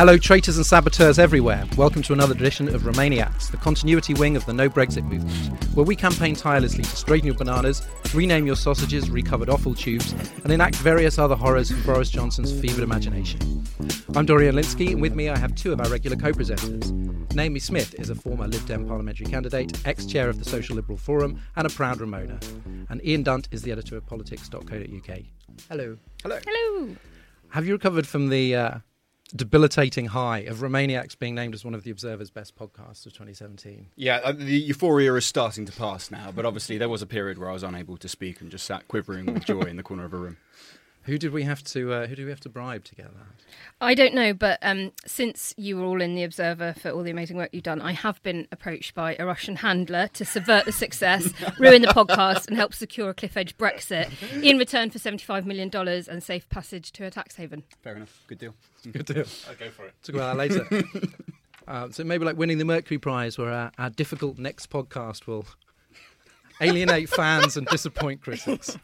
Hello, traitors and saboteurs everywhere. Welcome to another edition of Remainiacs, the continuity wing of the No Brexit movement, where we campaign tirelessly to straighten your bananas, rename your sausages, recovered offal tubes, and enact various other horrors from Boris Johnson's fevered imagination. I'm Dorian Lynskey, and with me I have two of our regular co presenters. Naomi Smith is a former Lib Dem parliamentary candidate, ex chair of the Social Liberal Forum, and a proud Remoaner. And Ian Dunt is the editor of politics.co.uk. Hello. Hello. Hello. Have you recovered from the uh, debilitating high of Remainiacs being named as one of the Observer's best podcasts of 2017. Yeah, uh, the euphoria is starting to pass now, but obviously there was a period where I was unable to speak and just sat quivering with joy in the corner of a room. Who did we have to? Uh, who did we have to bribe to get that? I don't know, but um, since you were all in the Observer for all the amazing work you've done, I have been approached by a Russian handler to subvert the success, ruin the podcast, and help secure a cliff edge Brexit in return for seventy-five million dollars and safe passage to a tax haven. Fair enough. Good deal. Good deal. I'll go for it. Talk about that later. uh, so maybe like winning the Mercury Prize, where our, our difficult next podcast will alienate fans and disappoint critics.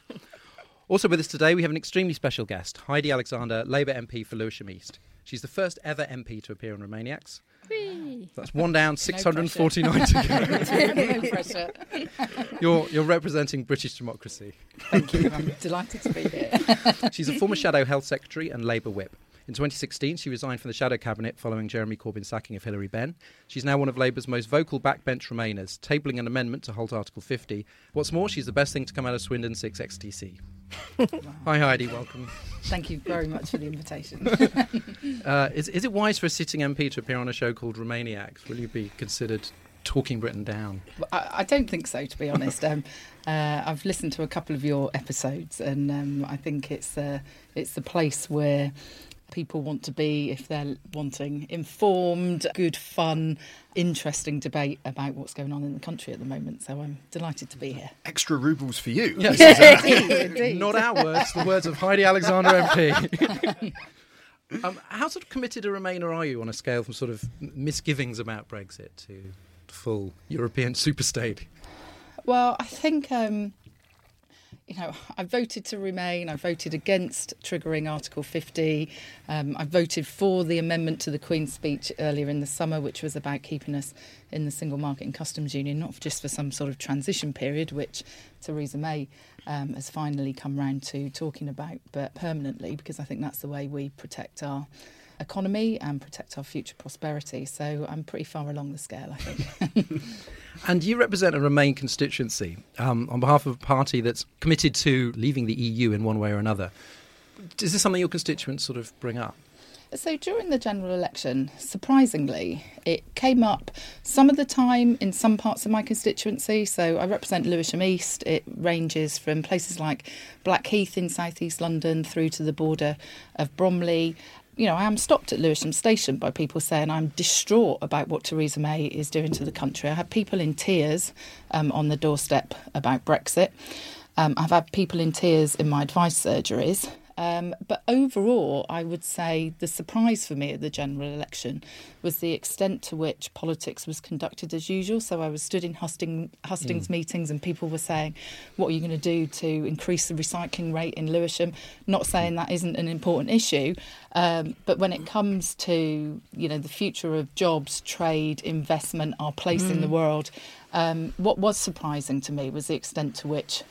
Also with us today, we have an extremely special guest, Heidi Alexander, Labour MP for Lewisham East. She's the first ever MP to appear on Remainiacs. Whee! That's one down, 649 to go. no pressure. You're, you're representing British democracy. Thank you. I'm delighted to be here. She's a former Shadow Health Secretary and Labour Whip. In 2016, she resigned from the Shadow Cabinet following Jeremy Corbyn's sacking of Hilary Benn. She's now one of Labour's most vocal backbench Remainers, tabling an amendment to halt Article 50. What's more, she's the best thing to come out of Swindon 6 XTC. Hi, Heidi, welcome. Thank you very much for the invitation. Uh, is, is it wise for a sitting MP to appear on a show called Remainiacs? Will you be considered talking Britain down? I, I don't think so, to be honest. Um, uh, I've listened to a couple of your episodes, and um, I think it's uh, it's the place where people want to be if they're wanting informed, good, fun, interesting debate about what's going on in the country at the moment. So I'm delighted to be here. Extra rubles for you. Yes, Indeed, indeed. Not our words, the words of Heidi Alexander MP. um, how sort of committed a Remainer are you on a scale from sort of misgivings about Brexit to full European superstate? Well, I think um, you know I voted to remain. I voted against triggering Article 50. Um, I voted for the amendment to the Queen's speech earlier in the summer, which was about keeping us in the single market and customs union, not just for some sort of transition period, which Theresa May um, has finally come round to talking about, but permanently, because I think that's the way we protect our economy and protect our future prosperity. So I'm pretty far along the scale, I think. And you represent a Remain constituency um, on behalf of a party that's committed to leaving the EU in one way or another. Is this something your constituents sort of bring up? So during the general election, surprisingly, it came up some of the time in some parts of my constituency. So I represent Lewisham East. It ranges from places like Blackheath in southeast London through to the border of Bromley. You know, I am stopped at Lewisham Station by people saying I'm distraught about what Theresa May is doing to the country. I have people in tears um, on the doorstep about Brexit. Um, I've had people in tears in my advice surgeries. Um, but overall, I would say the surprise for me at the general election was the extent to which politics was conducted as usual. So I was stood in Husting, Hustings meetings, and people were saying, "What are you going to do to increase the recycling rate in Lewisham?" Not saying that isn't an important issue, um, but when it comes to you know the future of jobs, trade, investment, our place in the world, um, what was surprising to me was the extent to which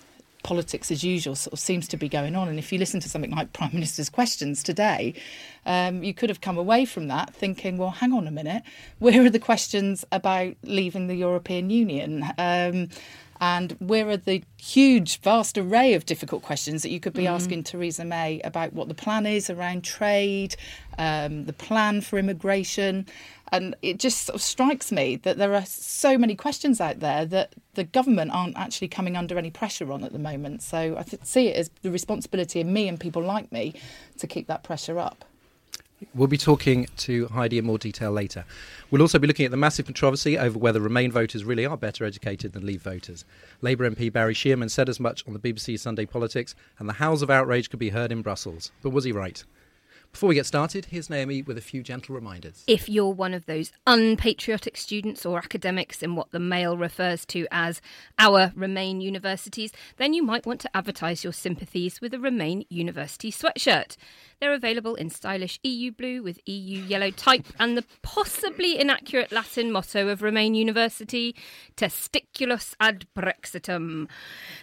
politics as usual sort of seems to be going on. And if you listen to something like Prime Minister's questions today, um, you could have come away from that thinking, well, hang on a minute, where are the questions about leaving the European Union? Um, and where are the huge, vast array of difficult questions that you could be asking Theresa May about what the plan is around trade, um, the plan for immigration? And it just sort of strikes me that there are so many questions out there that the government aren't actually coming under any pressure on at the moment. So I see it as the responsibility of me and people like me to keep that pressure up. We'll be talking to Heidi in more detail later. We'll also be looking at the massive controversy over whether Remain voters really are better educated than Leave voters. Labour MP Barry Sheerman said as much on the BBC Sunday Politics, and the howls of outrage could be heard in Brussels. But was he right? Before we get started, here's Naomi with a few gentle reminders. If you're one of those unpatriotic students or academics in what the Mail refers to as our Remain universities, then you might want to advertise your sympathies with a Remain University sweatshirt. They're available in stylish EU blue with EU yellow type and the possibly inaccurate Latin motto of Remain University, Testiculus ad Brexitum.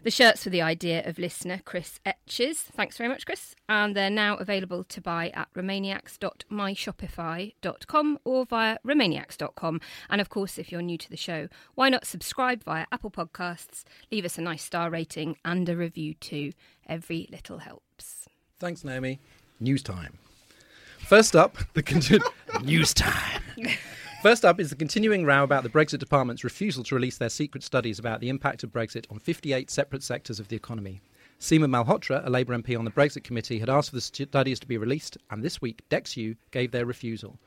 The shirts were the idea of listener Chris Etches. Thanks very much, Chris. And they're now available to buy at remainiacs.myshopify.com or via remainiacs.com. And of course, if you're new to the show, why not subscribe via Apple Podcasts, leave us a nice star rating and a review too. Every little helps. Thanks, Naomi. News time. First up, the conti- news time. First up is the continuing row about the Brexit Department's refusal to release their secret studies about the impact of Brexit on 58 separate sectors of the economy. Seema Malhotra, a Labour MP on the Brexit Committee, had asked for the studies to be released, and this week DExEU gave their refusal.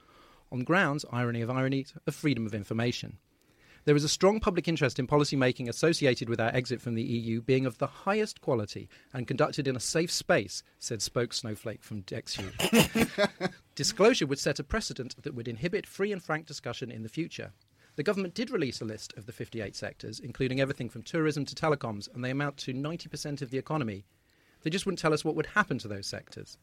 On grounds, irony of ironies, of freedom of information. There is a strong public interest in policy making associated with our exit from the EU being of the highest quality and conducted in a safe space, said Spoke Snowflake from DExEU. Disclosure would set a precedent that would inhibit free and frank discussion in the future. The government did release a list of the 58 sectors, including everything from tourism to telecoms, and they amount to 90% of the economy. They just wouldn't tell us what would happen to those sectors.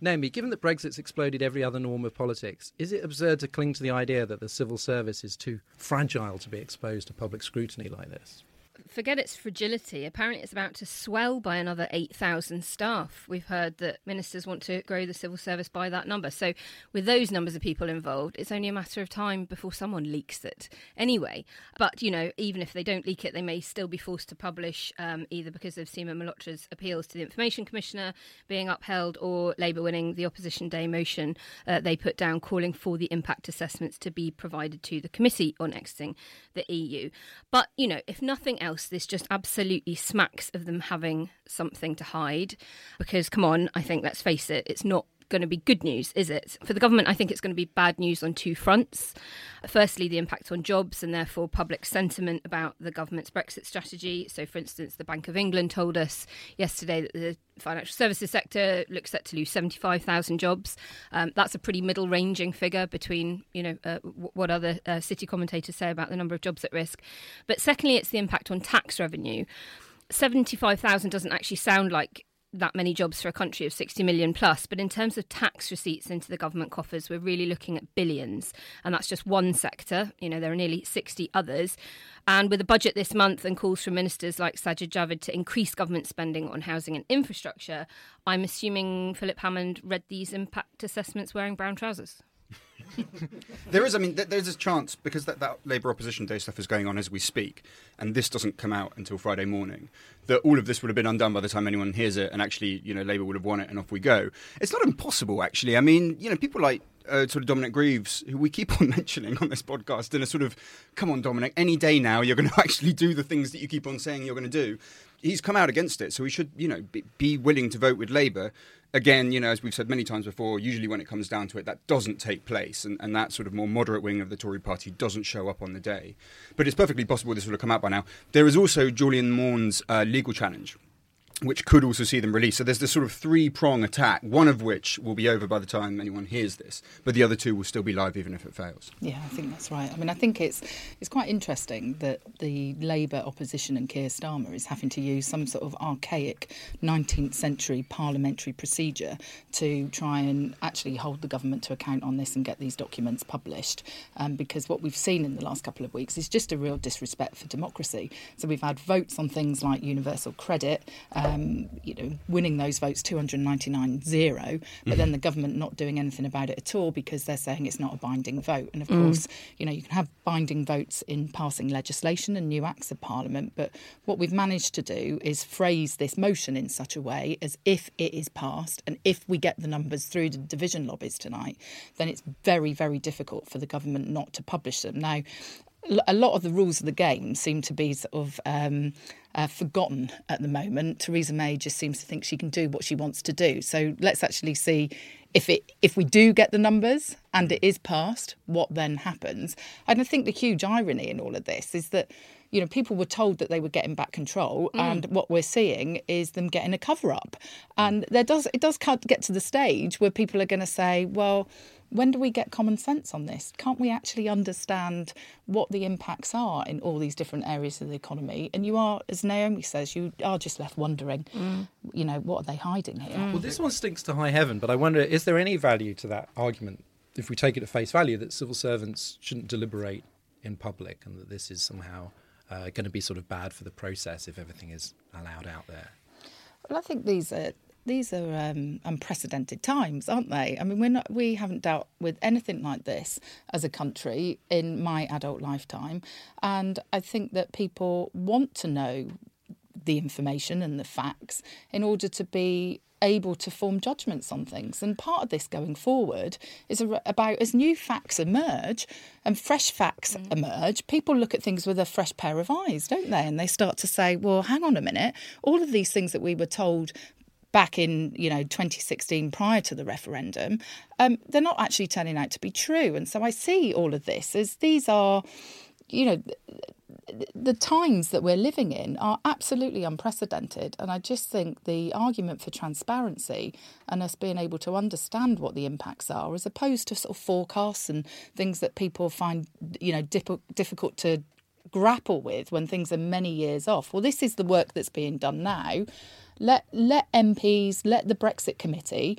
Naomi, given that Brexit's exploded every other norm of politics, is it absurd to cling to the idea that the civil service is too fragile to be exposed to public scrutiny like this? Forget its fragility. Apparently, it's about to swell by another 8,000 staff. We've heard that ministers want to grow the civil service by that number. So, with those numbers of people involved, it's only a matter of time before someone leaks it anyway. But, you know, even if they don't leak it, they may still be forced to publish um, either because of Seema Malhotra's appeals to the Information Commissioner being upheld or Labour winning the Opposition Day motion uh, they put down calling for the impact assessments to be provided to the Committee on Exiting the EU. But, you know, if nothing else, this just absolutely smacks of them having something to hide. Because, come on, I think, let's face it, it's not going to be good news, is it? For the government, I think it's going to be bad news on two fronts. Firstly, the impact on jobs and therefore public sentiment about the government's Brexit strategy. So, for instance, the Bank of England told us yesterday that the financial services sector looks set to lose 75,000 jobs. Um, that's a pretty middle ranging figure between, you know, uh, what other uh, city commentators say about the number of jobs at risk. But secondly, it's the impact on tax revenue. 75,000 doesn't actually sound like that many jobs for a country of 60 million plus. But in terms of tax receipts into the government coffers, we're really looking at billions. And that's just one sector. You know, there are nearly 60 others. And with a budget this month and calls from ministers like Sajid Javid to increase government spending on housing and infrastructure, I'm assuming Philip Hammond read these impact assessments wearing brown trousers. there is, I mean, there's a chance because that, that Labour Opposition Day stuff is going on as we speak, and this doesn't come out until Friday morning. That all of this would have been undone by the time anyone hears it, and actually, you know, Labour would have won it, and off we go. It's not impossible, actually. I mean, you know, people like uh, sort of Dominic Greaves, who we keep on mentioning on this podcast, in a sort of, come on, Dominic, any day now you're going to actually do the things that you keep on saying you're going to do. He's come out against it, so he should, you know, be, be willing to vote with Labour again, you know, as we've said many times before, usually when it comes down to it, that doesn't take place, and, and that sort of more moderate wing of the Tory party doesn't show up on the day. But it's perfectly possible this would have come out by now. There is also Jolyon Maugham's uh, legal challenge, which could also see them released. So there's this sort of three prong attack, one of which will be over by the time anyone hears this, but the other two will still be live even if it fails. Yeah, I think that's right. I mean, I think it's it's quite interesting that the Labour opposition and Keir Starmer is having to use some sort of archaic 19th century parliamentary procedure to try and actually hold the government to account on this and get these documents published. Um, because what we've seen in the last couple of weeks is just a real disrespect for democracy. So we've had votes on things like universal credit. Um, you know, winning those votes 299 0, but mm. then the government not doing anything about it at all because they're saying it's not a binding vote. And of mm. course, you know, you can have binding votes in passing legislation and new acts of parliament, but what we've managed to do is phrase this motion in such a way as if it is passed and if we get the numbers through the division lobbies tonight, then it's very, very difficult for the government not to publish them. Now, a lot of the rules of the game seem to be sort of um, uh, forgotten at the moment. Theresa May just seems to think she can do what she wants to do. So let's actually see if it if we do get the numbers and it is passed, what then happens? And I think the huge irony in all of this is that you know people were told that they were getting back control, mm. and what we're seeing is them getting a cover up. And there does it does get to the stage where people are going to say, well when do we get common sense on this? Can't we actually understand what the impacts are in all these different areas of the economy? And you are, as Naomi says, you are just left wondering, mm. you know, what are they hiding here? Well, this one stinks to high heaven, but I wonder, is there any value to that argument if we take it at face value that civil servants shouldn't deliberate in public and that this is somehow uh, going to be sort of bad for the process if everything is allowed out there? Well, I think these are these are um, unprecedented times, aren't they? I mean, we're not, we haven't dealt with anything like this as a country in my adult lifetime, and I think that people want to know the information and the facts in order to be able to form judgments on things. And part of this going forward is about as new facts emerge and fresh facts mm. emerge, people look at things with a fresh pair of eyes, don't they? And they start to say, well, hang on a minute, all of these things that we were told back in you know 2016 prior to the referendum um, they're not actually turning out to be true. And so i see all of this as these are you know the times that we're living in are absolutely unprecedented. And i just think the argument for transparency and us being able to understand what the impacts are as opposed to sort of forecasts and things that people find you know difficult to grapple with when things are many years off well this is the work that's being done now let let MPs, let the Brexit committee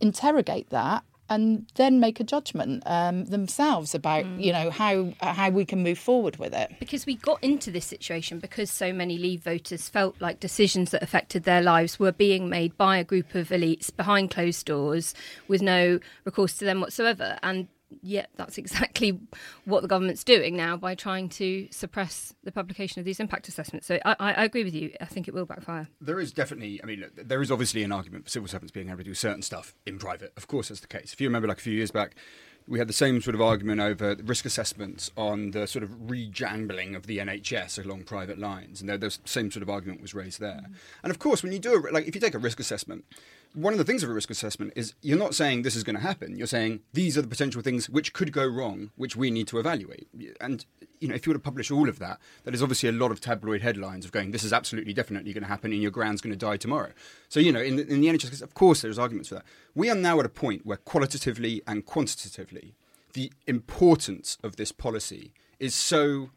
interrogate that and then make a judgment um, themselves about mm. you know how how we can move forward with it. Because we got into this situation because so many Leave voters felt like decisions that affected their lives were being made by a group of elites behind closed doors with no recourse to them whatsoever, and yet that's exactly what the government's doing now by trying to suppress the publication of these impact assessments. So I, I, agree with you. I think it will backfire. There is definitely, I mean, there is obviously an argument for civil servants being able to do certain stuff in private. Of course, that's the case. If you remember, like a few years back, we had the same sort of argument over risk assessments on the sort of rejangling of the NHS along private lines, and the same sort of argument was raised there. Mm. And of course, when you do a, like if you take a risk assessment, one of the things of a risk assessment is you're not saying this is going to happen. You're saying these are the potential things which could go wrong, which we need to evaluate. And you know, if you were to publish all of that, that is obviously a lot of tabloid headlines of going, this is absolutely definitely going to happen, and your grand's going to die tomorrow. So you know, in the, in the NHS, of course, there's arguments for that. We are now at a point where qualitatively and quantitatively, the importance of this policy is so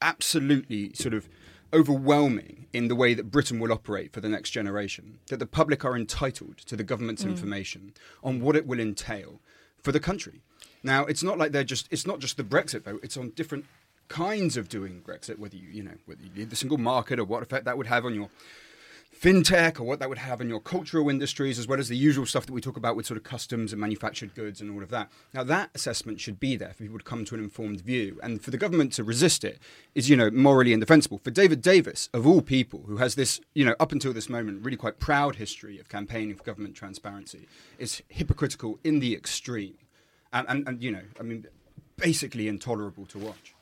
absolutely sort of overwhelming in the way that Britain will operate for the next generation, that the public are entitled to the government's mm. information on what it will entail for the country. Now, it's not like they're just, it's not just the Brexit vote, it's on different kinds of doing Brexit, whether you, you know, whether you need the single market or what effect that would have on your fintech or what that would have in your cultural industries, as well as the usual stuff that we talk about with sort of customs and manufactured goods and all of that. Now, that assessment should be there for people to come to an informed view. And for the government to resist it is, you know, morally indefensible. For David Davis, of all people, who has this, you know, up until this moment, really quite proud history of campaigning for government transparency, is hypocritical in the extreme. And, and, and you know, I mean, basically intolerable to watch.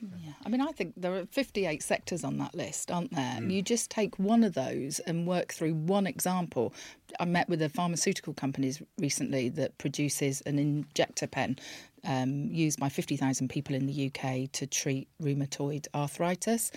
Yeah, I mean, I think there are 58 sectors on that list, aren't there? Mm. You just take one of those and work through one example. I met with a pharmaceutical company recently that produces an injector pen um, used by 50,000 people in the UK to treat rheumatoid arthritis.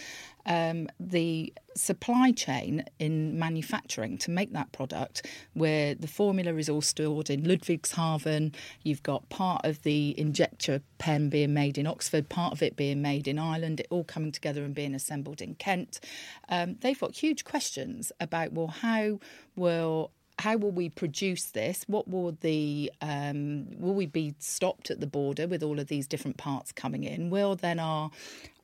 Um, the supply chain in manufacturing to make that product, where the formula is all stored in Ludwigshafen, you've got part of the injector pen being made in Oxford, part of it being made in Ireland, it all coming together and being assembled in Kent. Um, they've got huge questions about, well, how will how will we produce this? What will the um, will we be stopped at the border with all of these different parts coming in? Will then our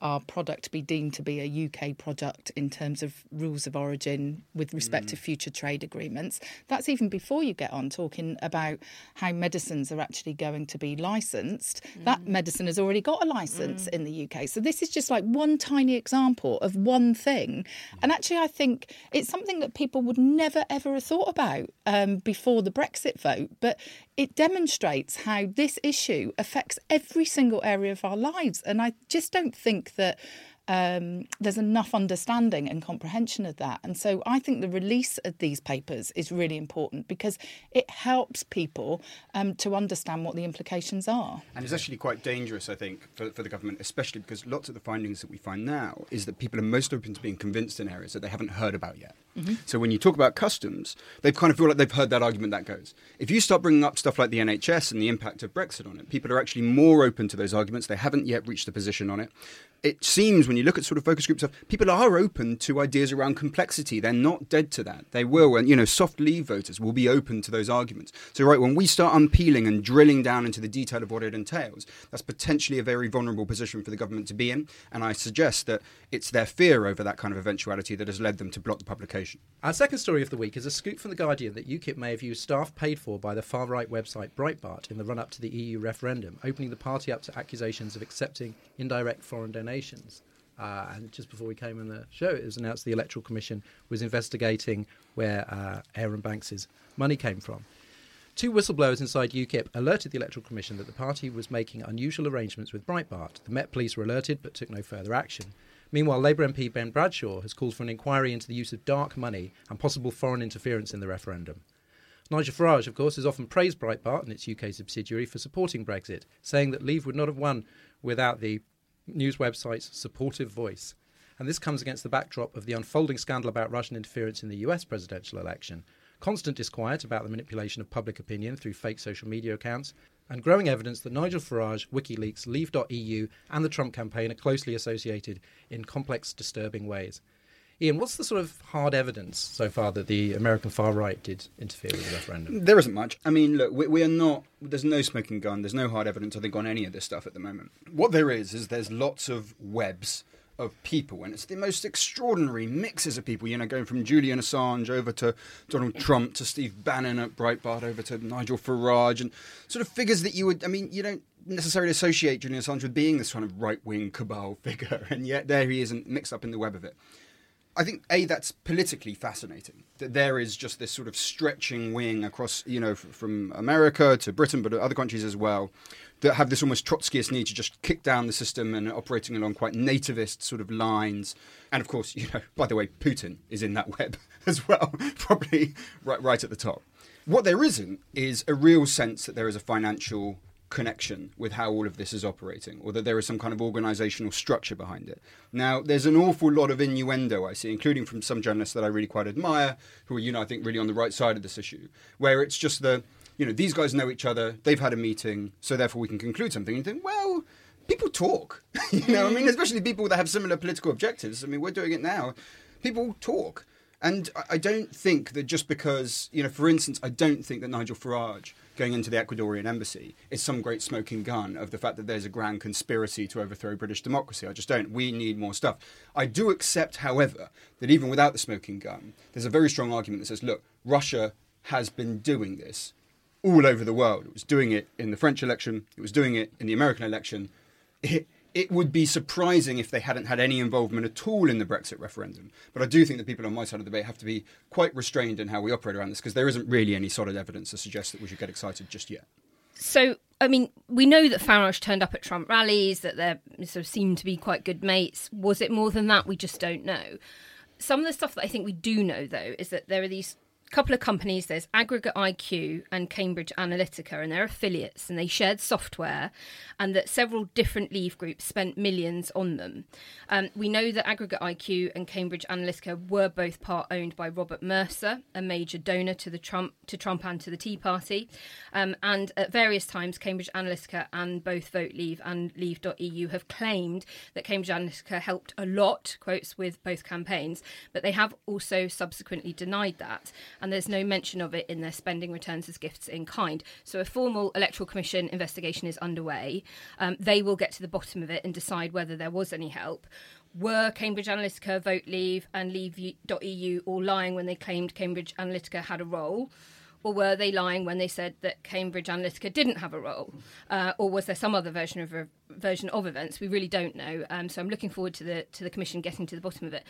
our product be deemed to be a UK product in terms of rules of origin with respect mm. to future trade agreements. That's even before you get on talking about how medicines are actually going to be licensed. Mm. That medicine has already got a license mm. in the UK. So this is just like one tiny example of one thing. And actually, I think it's something that people would never ever have thought about um, before the Brexit vote. But it demonstrates how this issue affects every single area of our lives. And I just don't think that um, there's enough understanding and comprehension of that. And so I think the release of these papers is really important because it helps people um, to understand what the implications are. And it's actually quite dangerous, I think, for, for the government, especially because lots of the findings that we find now is that people are most open to being convinced in areas that they haven't heard about yet. Mm-hmm. So when you talk about customs, they kind of feel like they've heard that argument that goes. If you start bringing up stuff like the NHS and the impact of Brexit on it, people are actually more open to those arguments. They haven't yet reached a position on it. It seems when you look at sort of focus group stuff, people are open to ideas around complexity. They're not dead to that. They will, and you know, soft leave voters will be open to those arguments. So right when we start unpeeling and drilling down into the detail of what it entails, that's potentially a very vulnerable position for the government to be in. And I suggest that it's their fear over that kind of eventuality that has led them to block the publication. Our second story of the week is a scoop from The Guardian that UKIP may have used staff paid for by the far right website Breitbart in the run up to the EU referendum, opening the party up to accusations of accepting indirect foreign donations. Uh, and just before we came on the show, it was announced the Electoral Commission was investigating where uh, Arron Banks's money came from. Two whistleblowers inside UKIP alerted the Electoral Commission that the party was making unusual arrangements with Breitbart. The Met Police were alerted but took no further action. Meanwhile, Labour MP Ben Bradshaw has called for an inquiry into the use of dark money and possible foreign interference in the referendum. Nigel Farage, of course, has often praised Breitbart and its UK subsidiary for supporting Brexit, saying that Leave would not have won without the news website's supportive voice. And this comes against the backdrop of the unfolding scandal about Russian interference in the US presidential election, constant disquiet about the manipulation of public opinion through fake social media accounts, and growing evidence that Nigel Farage, WikiLeaks, Leave.eu, and the Trump campaign are closely associated in complex, disturbing ways. Ian, what's the sort of hard evidence so far that the American far right did interfere with the referendum? There isn't much. I mean, look, we, we, are not. There's no smoking gun. There's no hard evidence, I think, on any of this stuff at the moment. What there is is there's lots of webs of people, and it's the most extraordinary mixes of people. You know, going from Julian Assange over to Donald Trump to Steve Bannon at Breitbart over to Nigel Farage, and sort of figures that you would. I mean, you don't necessarily associate Julian Assange with being this kind of right wing cabal figure, and yet there he isn't mixed up in the web of it. I think a that's politically fascinating that there is just this sort of stretching wing across you know from America to Britain but other countries as well that have this almost Trotskyist need to just kick down the system and operating along quite nativist sort of lines. And of course you know by the way Putin is in that web as well probably right right at the top. What there isn't is a real sense that there is a financial connection with how all of this is operating, or that there is some kind of organizational structure behind it. Now, there's an awful lot of innuendo I see, including from some journalists that I really quite admire, who are, you know, I think really on the right side of this issue, where it's just the, you know, these guys know each other, they've had a meeting, so therefore we can conclude something. And you think, well, people talk, you know, I mean, mm. especially people that have similar political objectives. I mean, we're doing it now. People talk. And I don't think that just because, you know, for instance, I don't think that Nigel Farage going into the Ecuadorian embassy is some great smoking gun of the fact that there's a grand conspiracy to overthrow British democracy. I just don't. We need more stuff. I do accept, however, that even without the smoking gun, there's a very strong argument that says, look, Russia has been doing this all over the world. It was doing it in the French election, it was doing it in the American election. It, it would be surprising if they hadn't had any involvement at all in the Brexit referendum. But I do think that people on my side of the debate have to be quite restrained in how we operate around this because there isn't really any solid evidence to suggest that we should get excited just yet. So, I mean, we know that Farage turned up at Trump rallies, that they sort of seemed to be quite good mates. Was it more than that? We just don't know. Some of the stuff that I think we do know, though, is that there are these couple of companies there's aggregate iq and cambridge analytica and they're affiliates and they shared software and that several different leave groups spent millions on them. Um, we know that aggregate iq and cambridge analytica were both part owned by robert mercer a major donor to the trump to trump and to the tea party. Um, and at various times cambridge analytica and both vote leave and leave.eu have claimed that cambridge analytica helped a lot quotes with both campaigns but they have also subsequently denied that and there's no mention of it in their spending returns as gifts in kind. So a formal electoral commission investigation is underway. Um, they will get to the bottom of it and decide whether there was any help. Were Cambridge Analytica, Vote Leave, and Leave.eu all lying when they claimed Cambridge Analytica had a role? Or were they lying when they said that Cambridge Analytica didn't have a role? Uh, or was there some other version of version of events? We really don't know. Um, so I'm looking forward to the to the commission getting to the bottom of it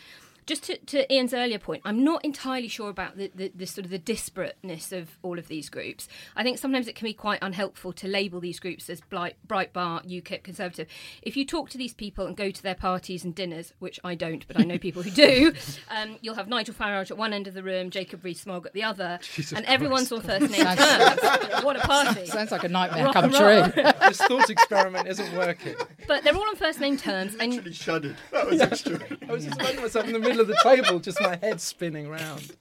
just to, to Ian's earlier point, I'm not entirely sure about the, the, the, sort of the disparateness of all of these groups. I think sometimes it can be quite unhelpful to label these groups as Bright, Breitbart, UKIP, Conservative. If you talk to these people and go to their parties and dinners, which I don't, but I know people who do, um, you'll have Nigel Farage at one end of the room, Jacob Rees-Mogg at the other, Jesus and Christ. everyone's on first name terms. what a party! Sounds like a nightmare Rock come and true. this thought experiment isn't working. But they're all on first name terms, and Actually shuddered. That was extra. I was just imagining myself in the middle of the table, just my head spinning round.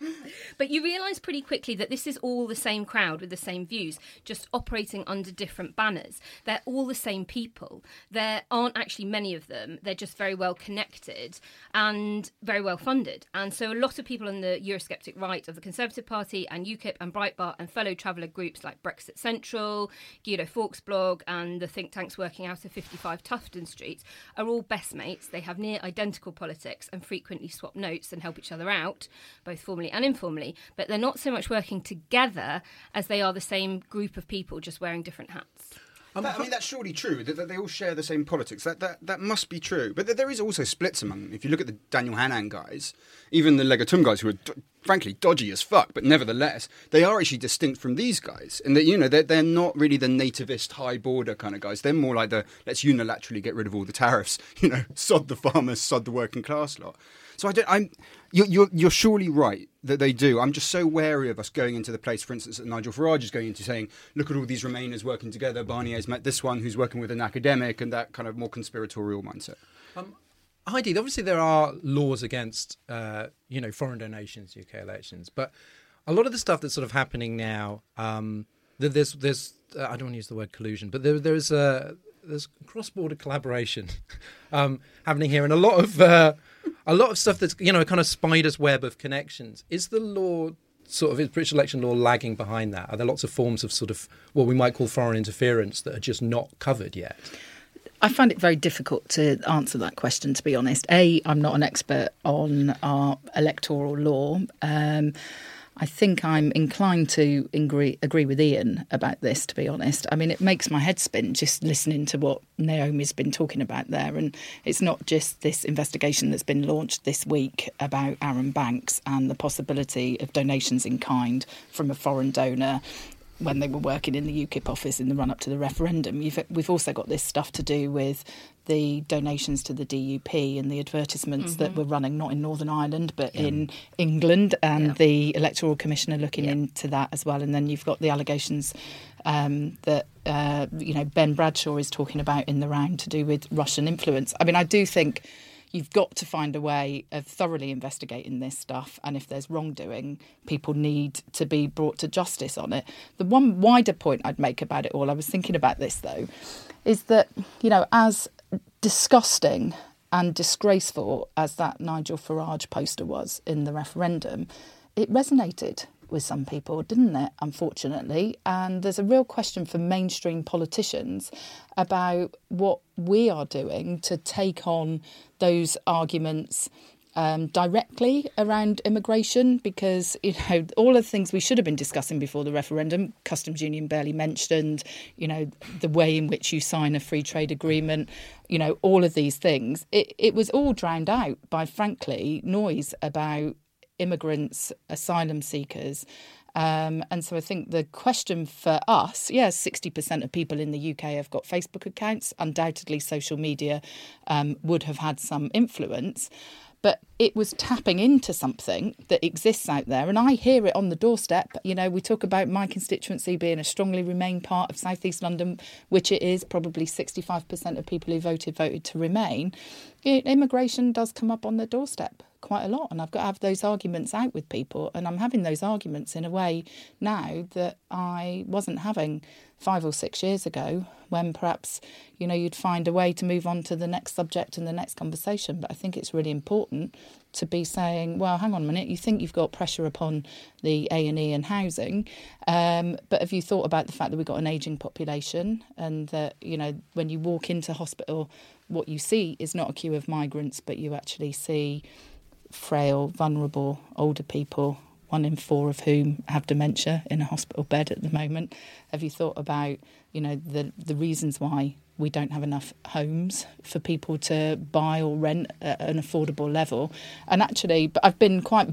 But you realise pretty quickly that this is all the same crowd with the same views, just operating under different banners. They're all the same people. There aren't actually many of them. They're just very well connected and very well funded. And so a lot of people on the Eurosceptic right of the Conservative Party and UKIP and Breitbart and fellow traveller groups like Brexit Central, Guido Fawkes blog, and the think tanks working out of 55 Tufton Street are all best mates. They have near identical politics and frequently swap notes and help each other out, both formally and informally. But they're not so much working together as they are the same group of people just wearing different hats. That- I mean, that's surely true that, that they all share the same politics. That, that that must be true. But th- there is also splits among them. If you look at the Daniel Hannan guys, even the Legatum guys, who are frankly dodgy as fuck, but nevertheless, they are actually distinct from these guys. And that you know they're, they're not really the nativist high border kind of guys. They're more like the let's unilaterally get rid of all the tariffs. You know, sod the farmers, sod the working class lot. So I don't. I'm. You're, you're, you're surely right that they do. I'm just so wary of us going into the place, for instance, that Nigel Farage is going into saying, look at all these Remainers working together. Barnier's met this one who's working with an academic and that kind of more conspiratorial mindset. Heidi, obviously there are laws against, uh, you know, foreign donations, UK elections, but a lot of the stuff that's sort of happening now, um, there's, there's, uh, I don't want to use the word collusion, but there, there's a there's cross-border collaboration um, happening here, and a lot of uh, a lot of stuff that's you know a kind of spider's web of connections. Is the law sort of is British election law lagging behind that? Are there lots of forms of sort of what we might call foreign interference that are just not covered yet? I find it very difficult to answer that question, to be honest. A, I'm not an expert on our electoral law. Um, I think I'm inclined to agree, agree with Ian about this, to be honest. I mean, it makes my head spin just listening to what Naomi's been talking about there. And it's not just this investigation that's been launched this week about Arron Banks and the possibility of donations in kind from a foreign donor when they were working in the UKIP office in the run up to the referendum. You've, we've also got this stuff to do with the donations to the DUP and the advertisements that were running not in Northern Ireland but in England, and Yeah. the Electoral Commissioner looking Yeah. into that as well. And then you've got the allegations um, that uh, you know Ben Bradshaw is talking about in the round to do with Russian influence. I mean, I do think you've got to find a way of thoroughly investigating this stuff, and if there's wrongdoing, people need to be brought to justice on it. The one wider point I'd make about it all, I was thinking about this though, is that you know as disgusting and disgraceful as that Nigel Farage poster was in the referendum, it resonated with some people, didn't it? Unfortunately. And there's a real question for mainstream politicians about what we are doing to take on those arguments. Um, directly around immigration because you know all of the things we should have been discussing before the referendum customs union barely mentioned you know the way in which you sign a free trade agreement you know all of these things it, it was all drowned out by frankly noise about immigrants, asylum seekers. Um, and so I think the question for us, yes, 60% of people in the UK have got Facebook accounts. Undoubtedly, social media um, would have had some influence. But it was tapping into something that exists out there. And I hear it on the doorstep. You know, we talk about my constituency being a strongly Remain part of South East London, which it is. Probably 65% of people who voted voted to remain. Immigration does come up on the doorstep quite a lot and I've got to have those arguments out with people and I'm having those arguments in a way now that I wasn't having 5 or 6 years ago when perhaps you know you'd find a way to move on to the next subject and the next conversation. But I think it's really important to be saying well hang on a minute you think you've got pressure upon the A&E and housing um, but have you thought about the fact that we've got an aging population and that you know when you walk into hospital what you see is not a queue of migrants but you actually see frail, vulnerable, older people, one in four of whom have dementia in a hospital bed at the moment. Have you thought about, you know, the the reasons why we don't have enough homes for people to buy or rent at an affordable level. And actually, but I've been quite,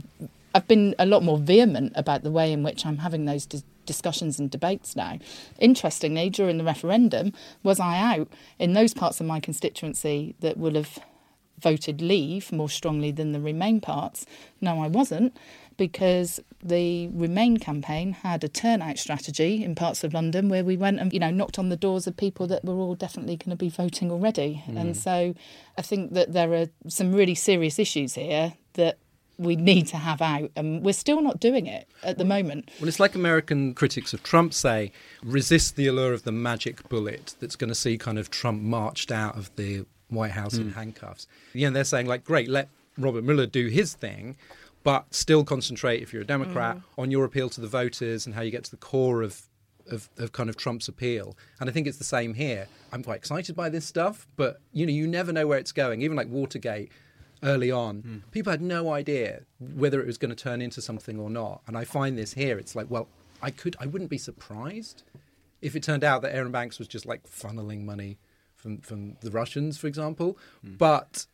I've been a lot more vehement about the way in which I'm having those dis- discussions and debates now. Interestingly, during the referendum, was I out in those parts of my constituency that will have voted leave more strongly than the remain parts? No, I wasn't because the Remain campaign had a turnout strategy in parts of London where we went and you know knocked on the doors of people that were all definitely going to be voting already. Mm. And so I think that there are some really serious issues here that we need to have out, and we're still not doing it at the moment. Well, it's like American critics of Trump say resist the allure of the magic bullet that's going to see kind of Trump marched out of the White House mm. in handcuffs. You know, they're saying, like, great, let Robert Mueller do his thing, but still concentrate, if you're a Democrat, mm. on your appeal to the voters and how you get to the core of, of, of, kind of Trump's appeal. And I think it's the same here. I'm quite excited by this stuff, but you know, you never know where it's going. Even like Watergate early on, mm. people had no idea whether it was going to turn into something or not. And I find this here, it's like, well, I could, I wouldn't be surprised if it turned out that Arron Banks was just like funneling money from from the Russians, for example. Mm. But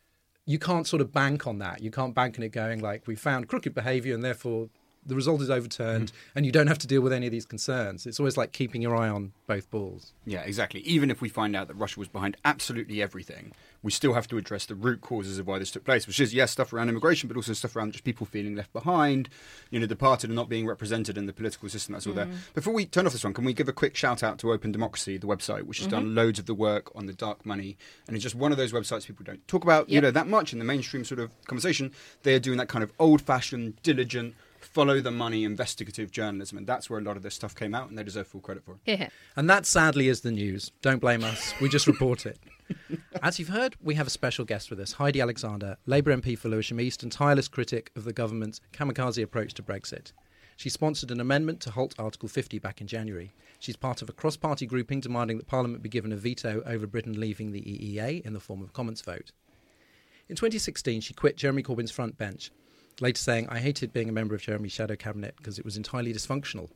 you can't sort of bank on that. You can't bank on it going like we found crooked behaviour and therefore the result is overturned mm. and you don't have to deal with any of these concerns. It's always like keeping your eye on both balls. Yeah, exactly. Even if we find out that Russia was behind absolutely everything, we still have to address the root causes of why this took place, which is, yes, stuff around immigration, but also stuff around just people feeling left behind, you know, departed and not being represented in the political system. That's all mm. there. Before we turn off this one, can we give a quick shout out to Open Democracy, the website, which has mm-hmm. done loads of the work on the dark money and it's just one of those websites people don't talk about, yep. you know, that much in the mainstream sort of conversation. They are doing that kind of old fashioned, diligent, follow the money investigative journalism, and that's where a lot of this stuff came out, and they deserve full credit for it. Yeah. And that sadly is the news. Don't blame us. We just report it. As you've heard, we have a special guest with us, Heidi Alexander, Labour MP for Lewisham East and tireless critic of the government's kamikaze approach to Brexit. She sponsored an amendment to halt Article 50 back in January. She's part of a cross party grouping demanding that Parliament be given a veto over Britain leaving the EEA in the form of a Commons vote. In 2016, she quit Jeremy Corbyn's front bench later saying, I hated being a member of Jeremy's shadow cabinet because it was entirely dysfunctional.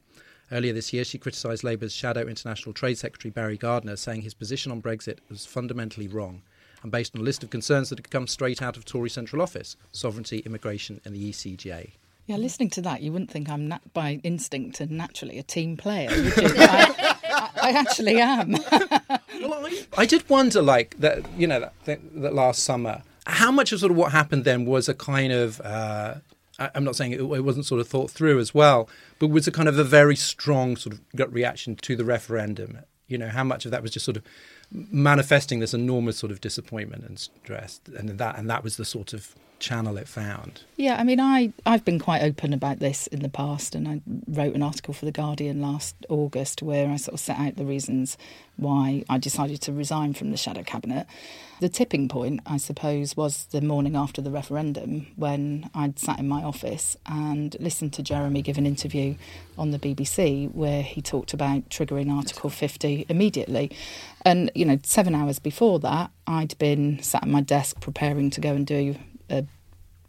Earlier this year, she criticised Labour's shadow International Trade Secretary Barry Gardiner, saying his position on Brexit was fundamentally wrong and based on a list of concerns that had come straight out of Tory central office sovereignty, immigration, and the ECJ. Yeah, listening to that, you wouldn't think I'm nat- by instinct and naturally a team player, I, I, I, actually am. well, I, I, did wonder, like that, you know, that, that last summer how much of sort of what happened then was a kind of uh, I'm not saying it, wasn't sort of thought through as well, but was a kind of a very strong sort of gut reaction to the referendum. You know, how much of that was just sort of manifesting this enormous sort of disappointment and stress, and that and that was the sort of channel it found. Yeah, I mean, I, I've been quite open about this in the past, and I wrote an article for The Guardian last August where I sort of set out the reasons why I decided to resign from the Shadow Cabinet. The tipping point, I suppose, was the morning after the referendum when I'd sat in my office and listened to Jeremy give an interview on the BBC where he talked about triggering Article 50 immediately. And, you know, seven hours before that, I'd been sat at my desk preparing to go and do a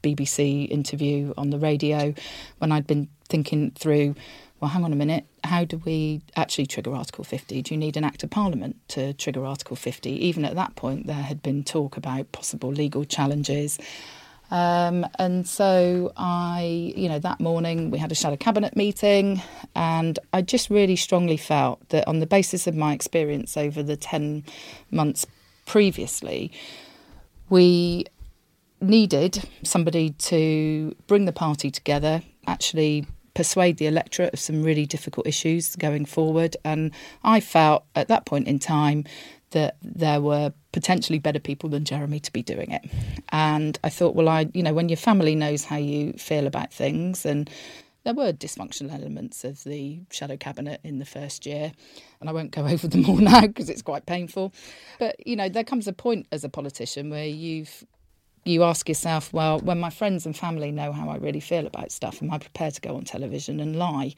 BBC interview on the radio when I'd been thinking through, well, hang on a minute, how do we actually trigger Article 50? Do you need an Act of Parliament to trigger Article 50? Even at that point, there had been talk about possible legal challenges. Um, and so I, you know, that morning we had a shadow cabinet meeting, and I just really strongly felt that on the basis of my experience over the 10 months previously, we needed somebody to bring the party together, actually persuade the electorate of some really difficult issues going forward. And I felt at that point in time that there were potentially better people than Jeremy to be doing it. And I thought, well, I, you know, when your family knows how you feel about things and there were dysfunctional elements of the shadow cabinet in the first year, and I won't go over them all now because it's quite painful. But you know, there comes a point as a politician where you've you ask yourself, well, when my friends and family know how I really feel about stuff, am I prepared to go on television and lie?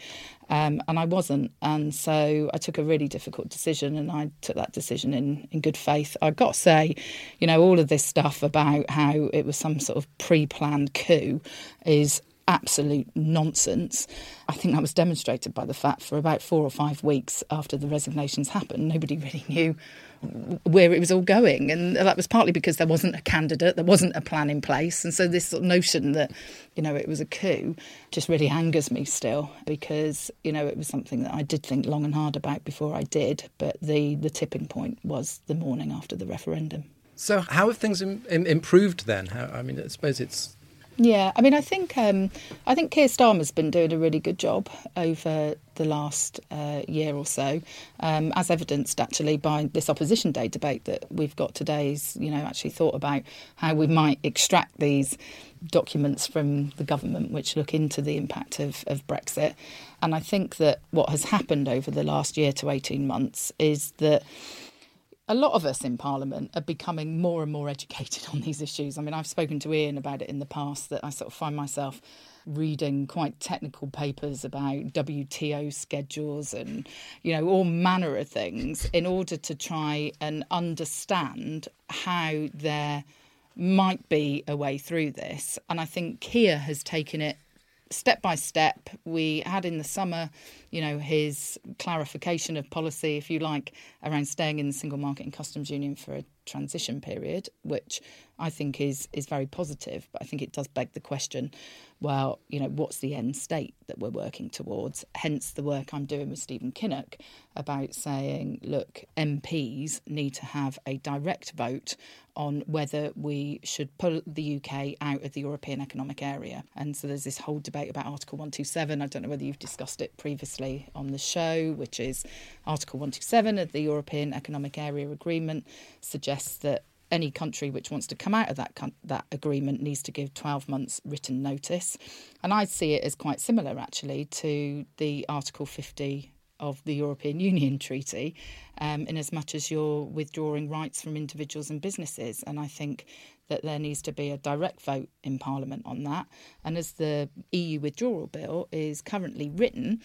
Um, and I wasn't. And so I took a really difficult decision and I took that decision in, in good faith. I've got to say, you know, all of this stuff about how it was some sort of pre planned coup is absolute nonsense. I think that was demonstrated by the fact for about four or five weeks after the resignations happened, nobody really knew where it was all going. And that was partly because there wasn't a candidate, there wasn't a plan in place. And so this sort of notion that, you know, it was a coup just really angers me still because, you know, it was something that I did think long and hard about before I did. But the, the tipping point was the morning after the referendum. So, how have things Im- Im- improved then? How, I mean, I suppose it's yeah, I mean, I think um, I think Keir Starmer's been doing a really good job over the last uh, year or so, um, as evidenced actually by this opposition day debate that we've got today. Is you know actually thought about how we might extract these documents from the government which look into the impact of, of Brexit, and I think that what has happened over the last year to eighteen months is that a lot of us in Parliament are becoming more and more educated on these issues. I mean, I've spoken to Ian about it in the past that I sort of find myself reading quite technical papers about WTO schedules and, you know, all manner of things in order to try and understand how there might be a way through this. And I think Keir has taken it step by step. We had in the summer, you know, his clarification of policy, if you like, around staying in the single market and customs union for a transition period, which I think is is very positive. But I think it does beg the question: well, you know, what's the end state that we're working towards? Hence the work I'm doing with Stephen Kinnock about saying, look, MPs need to have a direct vote on whether we should pull the UK out of the European Economic Area. And so there's this whole debate about Article 127. I don't know whether you've discussed it previously on the show, which is Article 127 of the European Economic Area Agreement suggests that any country which wants to come out of that that agreement needs to give 12 months written notice. And I see it as quite similar actually to the Article 50 of the European Union Treaty, um, in as much as you're withdrawing rights from individuals and businesses. And I think that there needs to be a direct vote in Parliament on that. And as the EU withdrawal bill is currently written,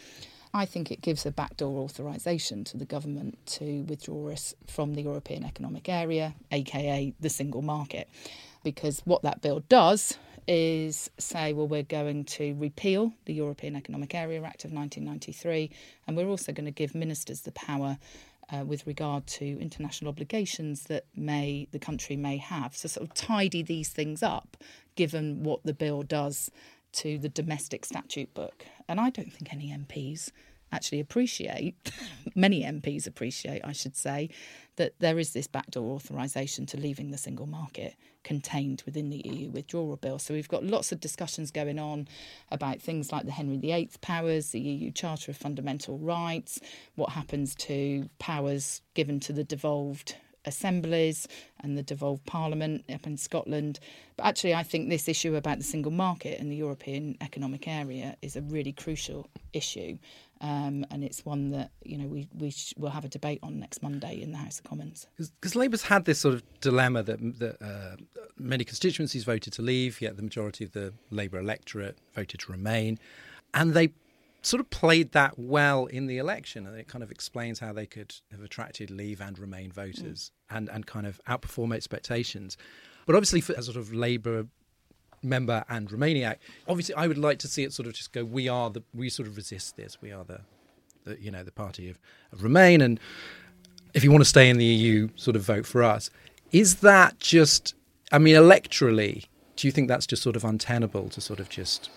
I think it gives a backdoor authorisation to the government to withdraw us from the European Economic Area, aka the single market. Because what that bill does is say, well, we're going to repeal the European Economic Area Act of 1993, and we're also going to give ministers the power. Uh, with regard to international obligations that may the country may have, so sort of tidy these things up, given what the bill does to the domestic statute book. And I don't think any MPs actually appreciate, many MPs appreciate, I should say, that there is this backdoor authorisation to leaving the single market contained within the EU withdrawal bill. So we've got lots of discussions going on about things like the Henry VIII powers, the EU Charter of Fundamental Rights, what happens to powers given to the devolved assemblies and the devolved parliament up in Scotland. But actually, I think this issue about the single market and the European economic area is a really crucial issue. Um, and it's one that you know we we sh- will have a debate on next Monday in the House of Commons. Because Labour's had this sort of dilemma that, that uh, many constituencies voted to leave, yet the majority of the Labour electorate voted to remain, and they sort of played that well in the election, and it kind of explains how they could have attracted Leave and Remain voters mm. and and kind of outperform expectations. But obviously, for a sort of Labour member and Remainiac. Obviously, I would like to see it sort of just go. We are the we sort of resist this. We are the, the you know the party of, of Remain, and if you want to stay in the EU, sort of vote for us. Is that just? I mean, electorally, do you think that's just sort of untenable to sort of just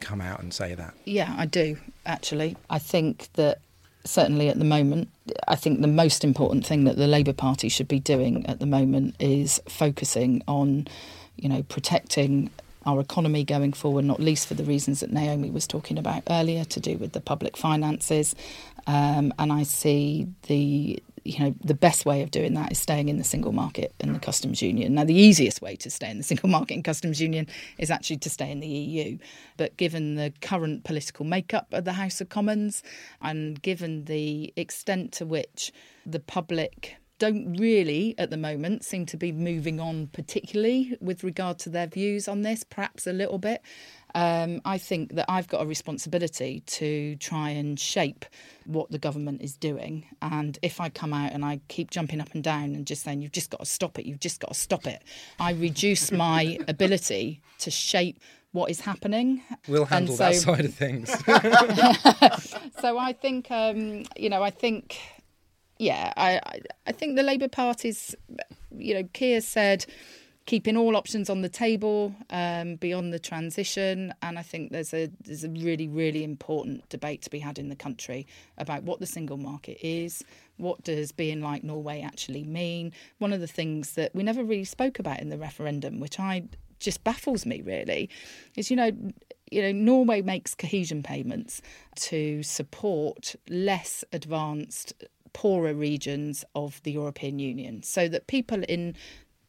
come out and say that? Yeah, I do actually. I think that certainly at the moment, I think the most important thing that the Labour Party should be doing at the moment is focusing on you know, protecting our economy going forward, not least for the reasons that Naomi was talking about earlier, to do with the public finances. Um, and I see the you know the best way of doing that is staying in the single market and the customs union. Now, the easiest way to stay in the single market and customs union is actually to stay in the EU. But given the current political makeup of the House of Commons and given the extent to which the public don't really, at the moment, seem to be moving on particularly with regard to their views on this, perhaps a little bit. Um, I think that I've got a responsibility to try and shape what the government is doing. And if I come out and I keep jumping up and down and just saying, you've just got to stop it, you've just got to stop it, I reduce my ability to shape what is happening. We'll And handle that side of things. so I think, um, you know, I think, yeah, I, I, I think the Labour Party's, you know, Keir said keeping all options on the table um, beyond the transition, and I think there's a there's a really really important debate to be had in the country about what the single market is. What does being like Norway actually mean? One of the things that we never really spoke about in the referendum, which I just baffles me really, is you know you know, Norway makes cohesion payments to support less advanced, poorer regions of the European Union so that people in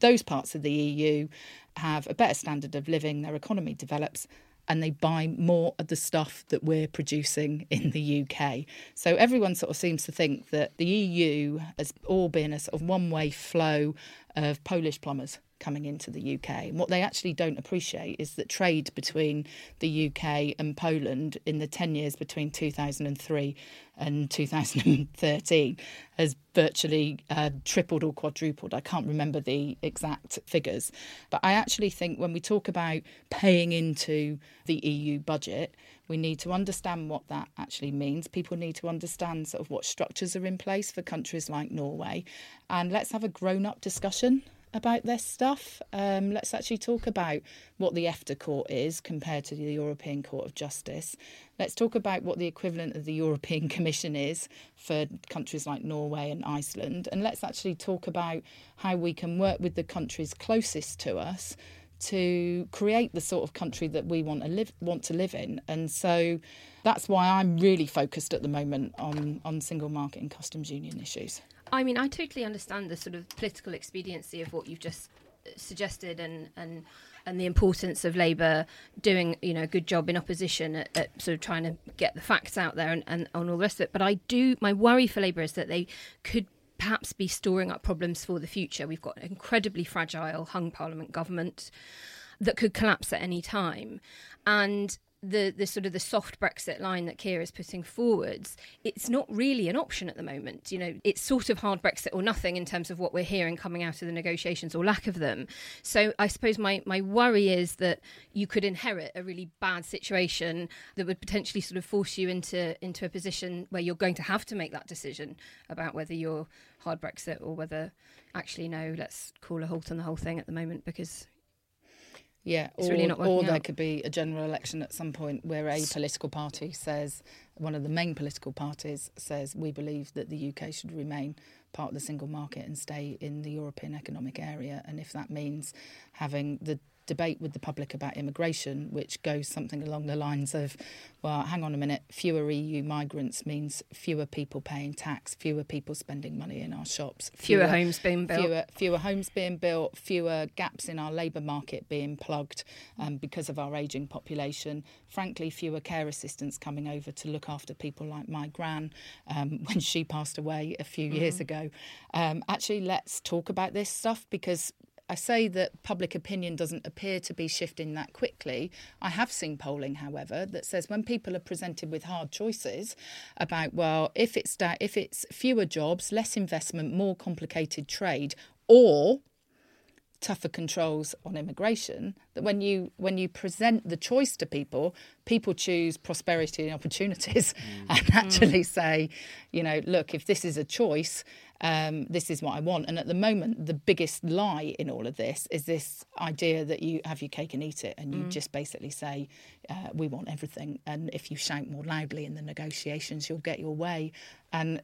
those parts of the EU have a better standard of living, their economy develops. And they buy more of the stuff that we're producing in the UK. So everyone sort of seems to think that the EU has all been a sort of one way flow of Polish plumbers coming into the UK. And what they actually don't appreciate is that trade between the UK and Poland in the 10 years between 2003 and 2013 has virtually uh, tripled or quadrupled. I can't remember the exact figures. But I actually think when we talk about paying into the EU budget, we need to understand what that actually means. People need to understand sort of what structures are in place for countries like Norway. And let's have a grown up discussion about this stuff. Um, let's actually talk about what the EFTA Court is compared to the European Court of Justice. Let's talk about what the equivalent of the European Commission is for countries like Norway and Iceland. And let's actually talk about how we can work with the countries closest to us to create the sort of country that we want to live want to live in. And so that's why I'm really focused at the moment on, on single market and customs union issues. I mean, I totally understand the sort of political expediency of what you've just uh, suggested, and and and the importance of Labour doing you know a good job in opposition at, at sort of trying to get the facts out there and, and and all the rest of it. But I do my worry for Labour is that they could perhaps be storing up problems for the future. We've got an incredibly fragile hung Parliament government that could collapse at any time, and the the sort of the soft Brexit line that Keir is putting forwards, it's not really an option at the moment. You know, it's sort of hard Brexit or nothing in terms of what we're hearing coming out of the negotiations or lack of them. So I suppose my my worry is that you could inherit a really bad situation that would potentially sort of force you into into a position where you're going to have to make that decision about whether you're hard Brexit or whether actually no, let's call a halt on the whole thing at the moment because Yeah, It's or, really not or there out. could be a general election at some point where a political party says, one of the main political parties says, we believe that the UK should remain part of the single market and stay in the European Economic Area. And if that means having the debate with the public about immigration, which goes something along the lines of, well, hang on a minute, fewer EU migrants means fewer people paying tax, fewer people spending money in our shops, fewer homes being built. fewer fewer homes being built, fewer gaps in our labour market being plugged um, because of our ageing population. Frankly, fewer care assistants coming over to look after people like my gran um, when she passed away a few years ago. Um, actually, let's talk about this stuff because. I say that public opinion doesn't appear to be shifting that quickly. I have seen polling, however, that says when people are presented with hard choices about, well, if it's da- if it's fewer jobs, less investment, more complicated trade, or tougher controls on immigration that when you when you present the choice to people people choose prosperity and opportunities and mm. actually say you know look if this is a choice um, this is what I want. And at the moment the biggest lie in all of this is this idea that you have your cake and eat it and you just basically say uh, we want everything. And if you shout more loudly in the negotiations you'll get your way. And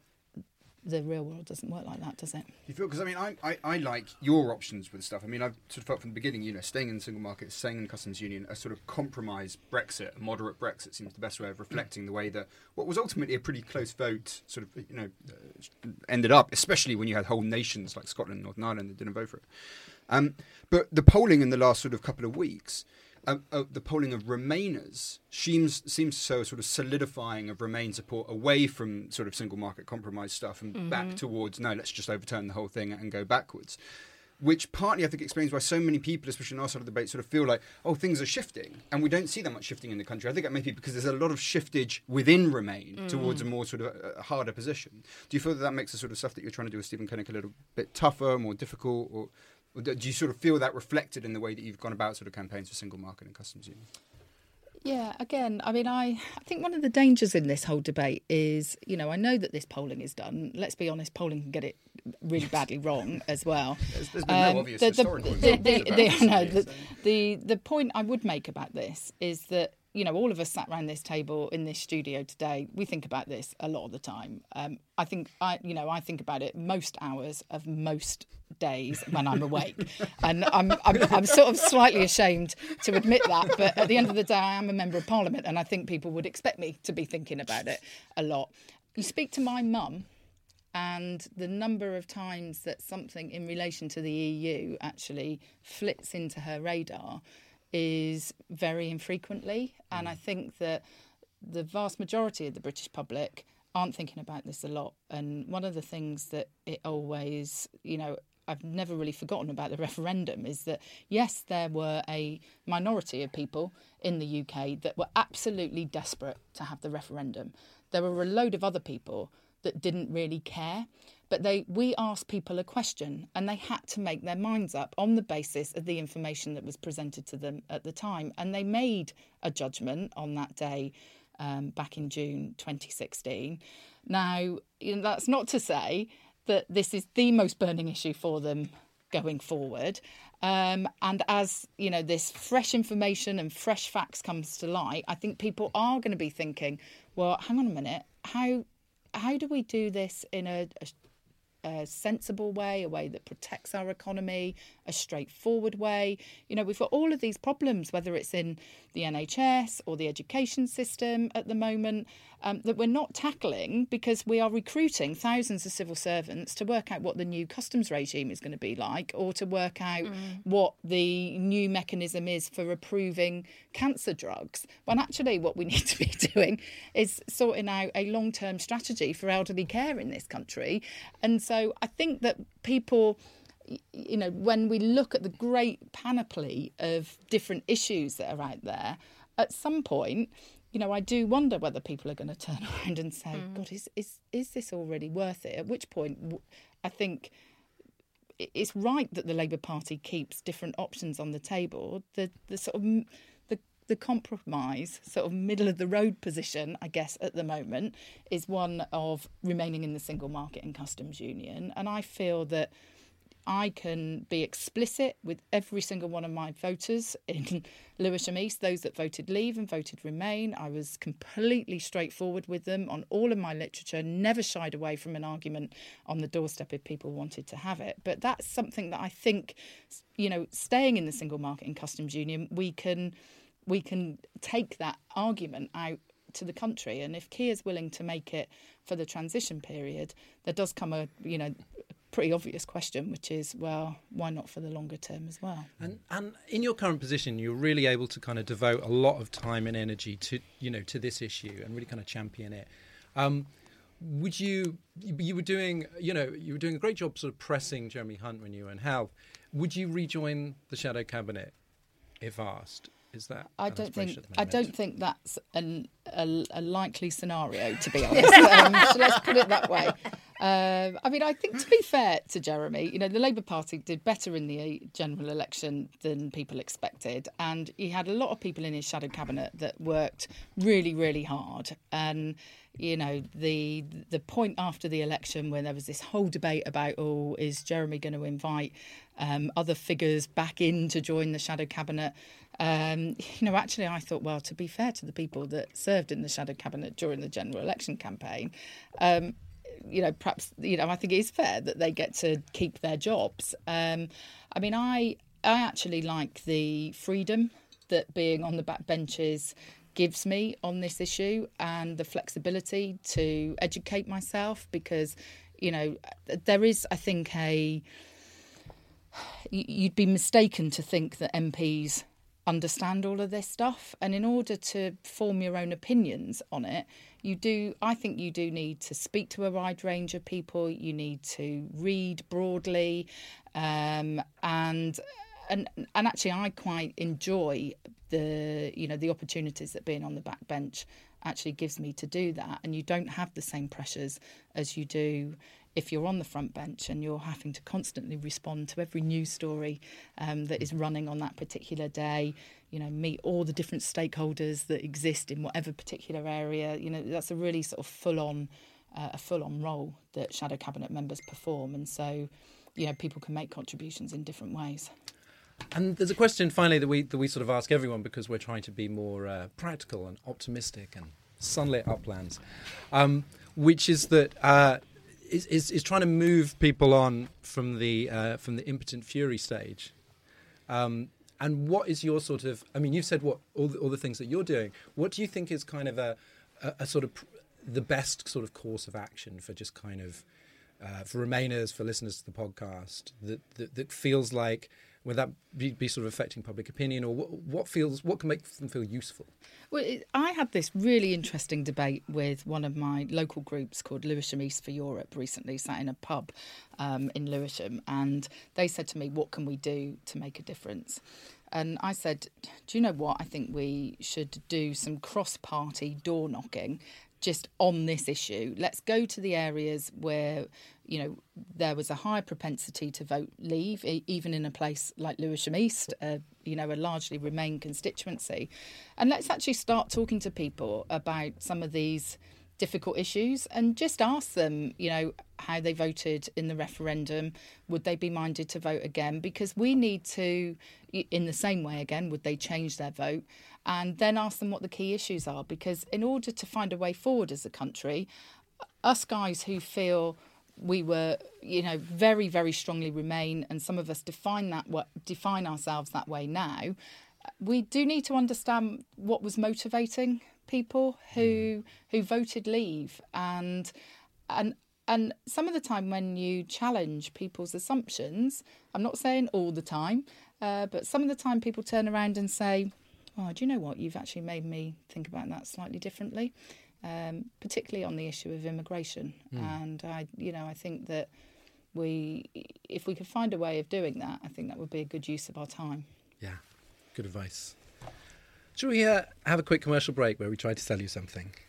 the real world doesn't work like that does it You feel because I mean I, I, I like your options with stuff. I mean I've sort of felt from the beginning, you know, staying in the single market, staying in customs union, a sort of compromise Brexit, a moderate Brexit seems the best way of reflecting the way that what was ultimately a pretty close vote sort of you know uh, ended up, especially when you had whole nations like Scotland, and Northern Ireland that didn't vote for it. Um, but the polling in the last sort of couple of weeks. Uh, uh, the polling of Remainers seems seems to show a sort of solidifying of Remain support away from sort of single market compromise stuff and back towards no, let's just overturn the whole thing and go backwards. Which partly I think explains why so many people, especially in our side of the debate, sort of feel like, oh, things are shifting, and we don't see that much shifting in the country. I think that may be because there's a lot of shiftage within Remain towards a more sort of uh, harder position. Do you feel that that makes the sort of stuff that you're trying to do with Stephen Kinnock a little bit tougher, more difficult, Or do you sort of feel that reflected in the way that you've gone about sort of campaigns for single market and customs union? Yeah, again, I mean, I, I think one of the dangers in this whole debate is, you know, I know that this polling is done. Let's be honest, polling can get it really badly wrong as well. There's, there's been no Um, obvious the, the, historical the, example the, the- no, the, the the point I would make about this is that you know all of us sat around this table in this studio today. We think about this a lot of the time. Um, I think I you know I think about it most hours of most days when I'm awake, and I'm, I'm I'm sort of slightly ashamed to admit that. But at the end of the day, I am a member of Parliament, and I think people would expect me to be thinking about it a lot. You speak to my mum and the number of times that something in relation to the EU actually flits into her radar is very infrequently. And I mm. think that the vast majority of the British public aren't thinking about this a lot. And one of the things that it always, you know, I've never really forgotten about the referendum is that yes, there were a minority of people in the UK that were absolutely desperate to have the referendum. There were a load of other people that didn't really care. But they, we asked people a question, and they had to make their minds up on the basis of the information that was presented to them at the time. And they made a judgment on that day um, back in June 2016. Now, you know, that's not to say that this is the most burning issue for them going forward. Um, and as you know, this fresh information and fresh facts comes to light, I think people are going to be thinking, "Well, hang on a minute, how how do we do this in a, a, a sensible way, a way that protects our economy, a straightforward way? You know, we've got all of these problems, whether it's in the NHS or the education system at the moment, um, that we're not tackling because we are recruiting thousands of civil servants to work out what the new customs regime is going to be like or to work out what the new mechanism is for approving cancer drugs. When actually, what we need to be doing is sorting out a long term strategy for elderly care in this country. And so I think that people you know, when we look at the great panoply of different issues that are out there, at some point, you know, I do wonder whether people are going to turn around and say, mm. "God, is is is this already worth it?" At which point, I think it's right that the Labour Party keeps different options on the table. The the sort of the the compromise, sort of middle of the road position, I guess, at the moment, is one of remaining in the single market and customs union. And I feel that I can be explicit with every single one of my voters in Lewisham East, those that voted leave and voted remain. I was completely straightforward with them on all of my literature, never shied away from an argument on the doorstep if people wanted to have it. But that's something that I think, you know, staying in the single market and customs union, we can we can take that argument out to the country. And if Keir's willing to make it for the transition period, there does come a you know pretty obvious question, which is well, why not for the longer term as well? And and in your current position, you're really able to kind of devote a lot of time and energy to you know to this issue and really kind of champion it. Um, would you you were doing you know you were doing a great job sort of pressing Jeremy Hunt when you were in health. Would you rejoin the shadow cabinet if asked? Is that I don't think I don't think that's an, a, a likely scenario to be honest. um, so let's put it that way. Um, I mean, I think to be fair to Jeremy, you know, the Labour Party did better in the general election than people expected, and he had a lot of people in his shadow cabinet that worked really, really hard. And you know, the the point after the election when there was this whole debate about, oh, is Jeremy going to invite um, other figures back in to join the shadow cabinet? Um, you know, actually, I thought, well, to be fair to the people that served in the shadow cabinet during the general election campaign, um, you know, perhaps you know, I think it is fair that they get to keep their jobs. Um, I mean, I I actually like the freedom that being on the back benches gives me on this issue and the flexibility to educate myself because you know there is I think a you'd be mistaken to think that MPs understand all of this stuff and in order to form your own opinions on it you do i think you do need to speak to a wide range of people. You need to read broadly um, and and and actually i quite enjoy the you know the opportunities that being on the back bench actually gives me to do that. And you don't have the same pressures as you do if you're on the front bench and you're having to constantly respond to every news story um, that is running on that particular day, you know, meet all the different stakeholders that exist in whatever particular area, you know, that's a really sort of full on. Uh, a full on role that shadow cabinet members perform, and so you know people can make contributions in different ways. And there's a question finally that we that we sort of ask everyone because we're trying to be more uh, practical and optimistic and sunlit uplands, um, which is that uh, is, is, is trying to move people on from the uh, from the impotent fury stage. Um, and what is your sort of? I mean, you've said what all the, all the things that you're doing. What do you think is kind of a, a, a sort of pr- the best sort of course of action for just kind of uh, for Remainers, for listeners to the podcast, that, that, that feels like would that be, be, sort of affecting public opinion, or what, what, feels what can make them feel useful? Well, I had this really interesting debate with one of my local groups called Lewisham East for Europe recently, sat in a pub um, in Lewisham, and they said to me, "What can we do to make a difference?" And I said, Do you know what? I think we should do some cross party door knocking just on this issue. Let's go to the areas where, you know, there was a high propensity to vote leave, even in a place like Lewisham East, uh, you know, a largely Remain constituency. And let's actually start talking to people about some of these difficult issues and just ask them, you know, how they voted in the referendum. Would they be minded to vote again? Because we need to, in the same way again, would they change their vote? And then ask them what the key issues are. Because in order to find a way forward as a country, us guys who feel we were, you know, very, very strongly remain, and some of us define that what define ourselves that way now. We do need to understand what was motivating people who mm. who voted leave and and and some of the time when you challenge people's assumptions i'm not saying all the time uh, but some of the time people turn around and say oh do you know what you've actually made me think about that slightly differently um, particularly on the issue of immigration mm. and i you know i think that we if we could find a way of doing that i think that would be a good use of our time yeah good advice Shall we uh, have a quick commercial break where we try to sell you something?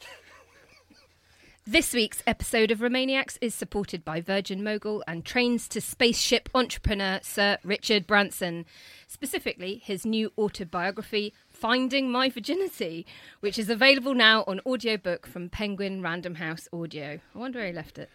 This week's episode of Remainiacs is supported by Virgin Mogul and trains to spaceship entrepreneur Sir Richard Branson, specifically his new autobiography, Finding My Virginity, which is available now on audiobook from Penguin Random House Audio. I wonder where he left it.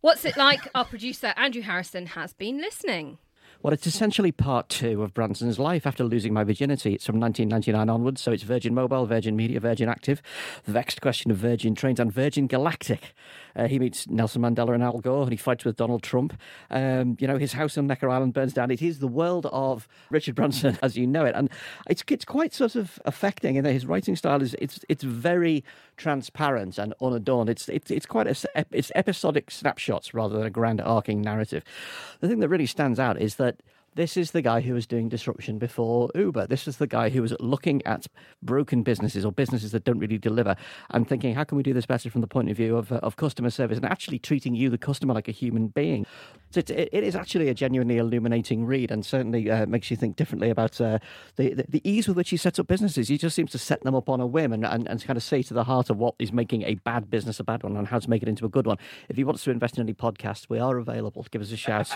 What's it like? Our producer Andrew Harrison has been listening. Well, it's essentially part two of Branson's life after losing my virginity. It's from 1999 onwards, so it's Virgin Mobile, Virgin Media, Virgin Active, The Vexed Question of Virgin Trains, and Virgin Galactic. Uh, he meets Nelson Mandela and Al Gore, and he fights with Donald Trump. Um, you know, his house on Necker Island burns down. It is the world of Richard Branson as you know it, and it's it's quite sort of affecting. And his writing style is it's it's very transparent and unadorned. It's it's it's quite a, it's episodic snapshots rather than a grand arcing narrative. The thing that really stands out is that this is the guy who was doing disruption before Uber. This is the guy who was looking at broken businesses or businesses that don't really deliver and thinking, how can we do this better from the point of view of, uh, of customer service and actually treating you, the customer, like a human being. So it, it is actually a genuinely illuminating read and certainly uh, makes you think differently about uh, the, the, the, ease with which he sets up businesses. He just seems to set them up on a whim and, and, and kind of say to the heart of what is making a bad business a bad one and how to make it into a good one. If he wants to invest in any podcasts, we are available. Give us a shout.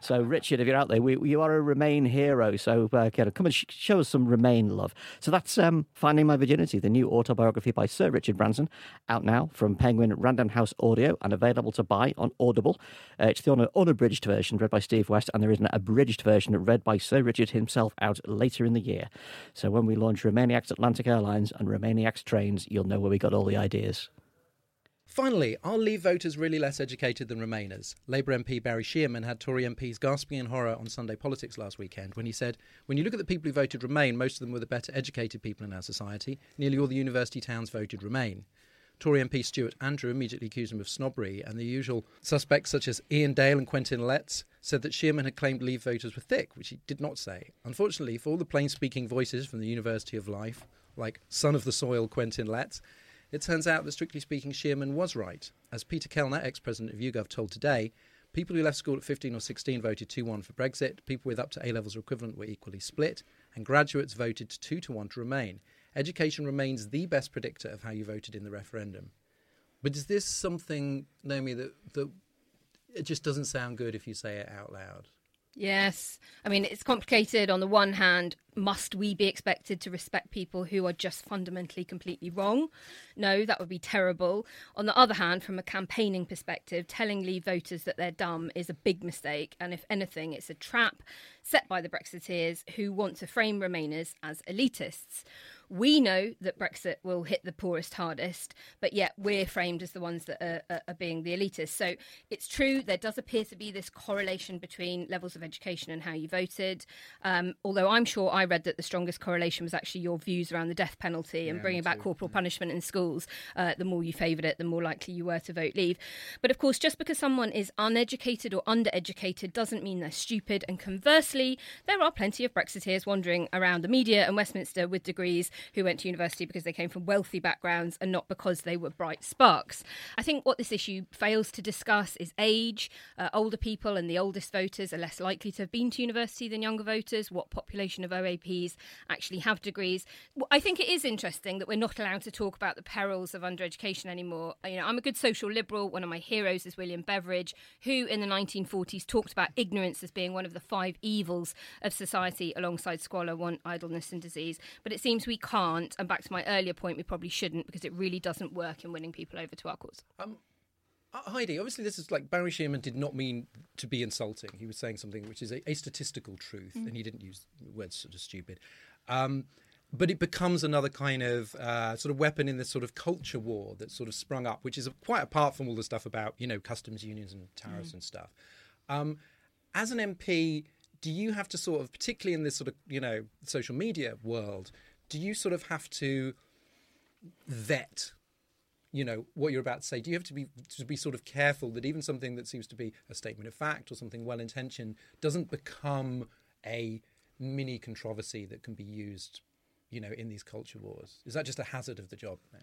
so, Richard, if you're out there, we, you are a Remain hero. So, uh, come and sh- show us some Remain love. So, that's um, Finding My Virginity, the new autobiography by Sir Richard Branson, out now from Penguin Random House Audio and available to buy on Audible. Uh, it's the un- unabridged version read by Steve West, and there is an abridged version read by Sir Richard himself out later in the year. So, when we launch Remainiacs Atlantic Airlines and Remainiacs trains, you'll know where we got all the ideas. Finally, are Leave voters really less educated than Remainers? Labour MP Barry Sheerman had Tory MPs gasping in horror on Sunday Politics last weekend when he said, When you look at the people who voted Remain, most of them were the better educated people in our society. Nearly all the university towns voted Remain. Tory MP Stuart Andrew immediately accused him of snobbery, and the usual suspects, such as Iain Dale and Quentin Letts, said that Sheerman had claimed Leave voters were thick, which he did not say. Unfortunately, for all the plain speaking voices from the University of Life, like son of the soil Quentin Letts, it turns out that, strictly speaking, Sheerman was right. As Peter Kellner, ex president of YouGov, told today, people who left school at 15 or 16 voted 2 1 for Brexit, people with up to A levels or equivalent were equally split, and graduates voted 2 to 1 to remain. Education remains the best predictor of how you voted in the referendum. But is this something, Naomi, that, that it just doesn't sound good if you say it out loud. Yes. I mean, it's complicated. On the one hand, must we be expected to respect people who are just fundamentally completely wrong? No, that would be terrible. On the other hand, from a campaigning perspective, telling Leave voters that they're dumb is a big mistake. And if anything, it's a trap set by the Brexiteers who want to frame Remainers as elitists. We know that Brexit will hit the poorest hardest, but yet we're framed as the ones that are, are, being the elitists. So it's true, there does appear to be this correlation between levels of education and how you voted. Um, although I'm sure I read that the strongest correlation was actually your views around the death penalty and Yeah, bringing back corporal punishment in schools. Uh, the more you favoured it, the more likely you were to vote leave. But of course, just because someone is uneducated or undereducated doesn't mean they're stupid. And conversely, there are plenty of Brexiteers wandering around the media and Westminster with degrees who went to university because they came from wealthy backgrounds and not because they were bright sparks. I think what this issue fails to discuss is age. Uh, older people and the oldest voters are less likely to have been to university than younger voters. What population of OAPs actually have degrees? I think it is interesting that we're not allowed to talk about the perils of undereducation anymore. You know, I'm a good social liberal. One of my heroes is William Beveridge, who in the 1940s talked about ignorance as being one of the five evils of society alongside squalor, want, idleness, and disease. But it seems we can't. And back to my earlier point, we probably shouldn't because it really doesn't work in winning people over to our cause. Uh, Heidi, obviously, this is like Barry Sheerman did not mean to be insulting. He was saying something which is a, a statistical truth, and he didn't use words sort of stupid. Um, but it becomes another kind of uh, sort of weapon in this sort of culture war that sort of sprung up, which is quite apart from all the stuff about you know customs unions and tariffs and stuff. Um, as an MP, do you have to sort of, particularly in this sort of you know social media world, do you sort of have to vet you know what you're about to say? Do you have to be to be sort of careful that even something that seems to be a statement of fact or something well intentioned doesn't become a mini controversy that can be used you know in these culture wars? Is that just a hazard of the job now?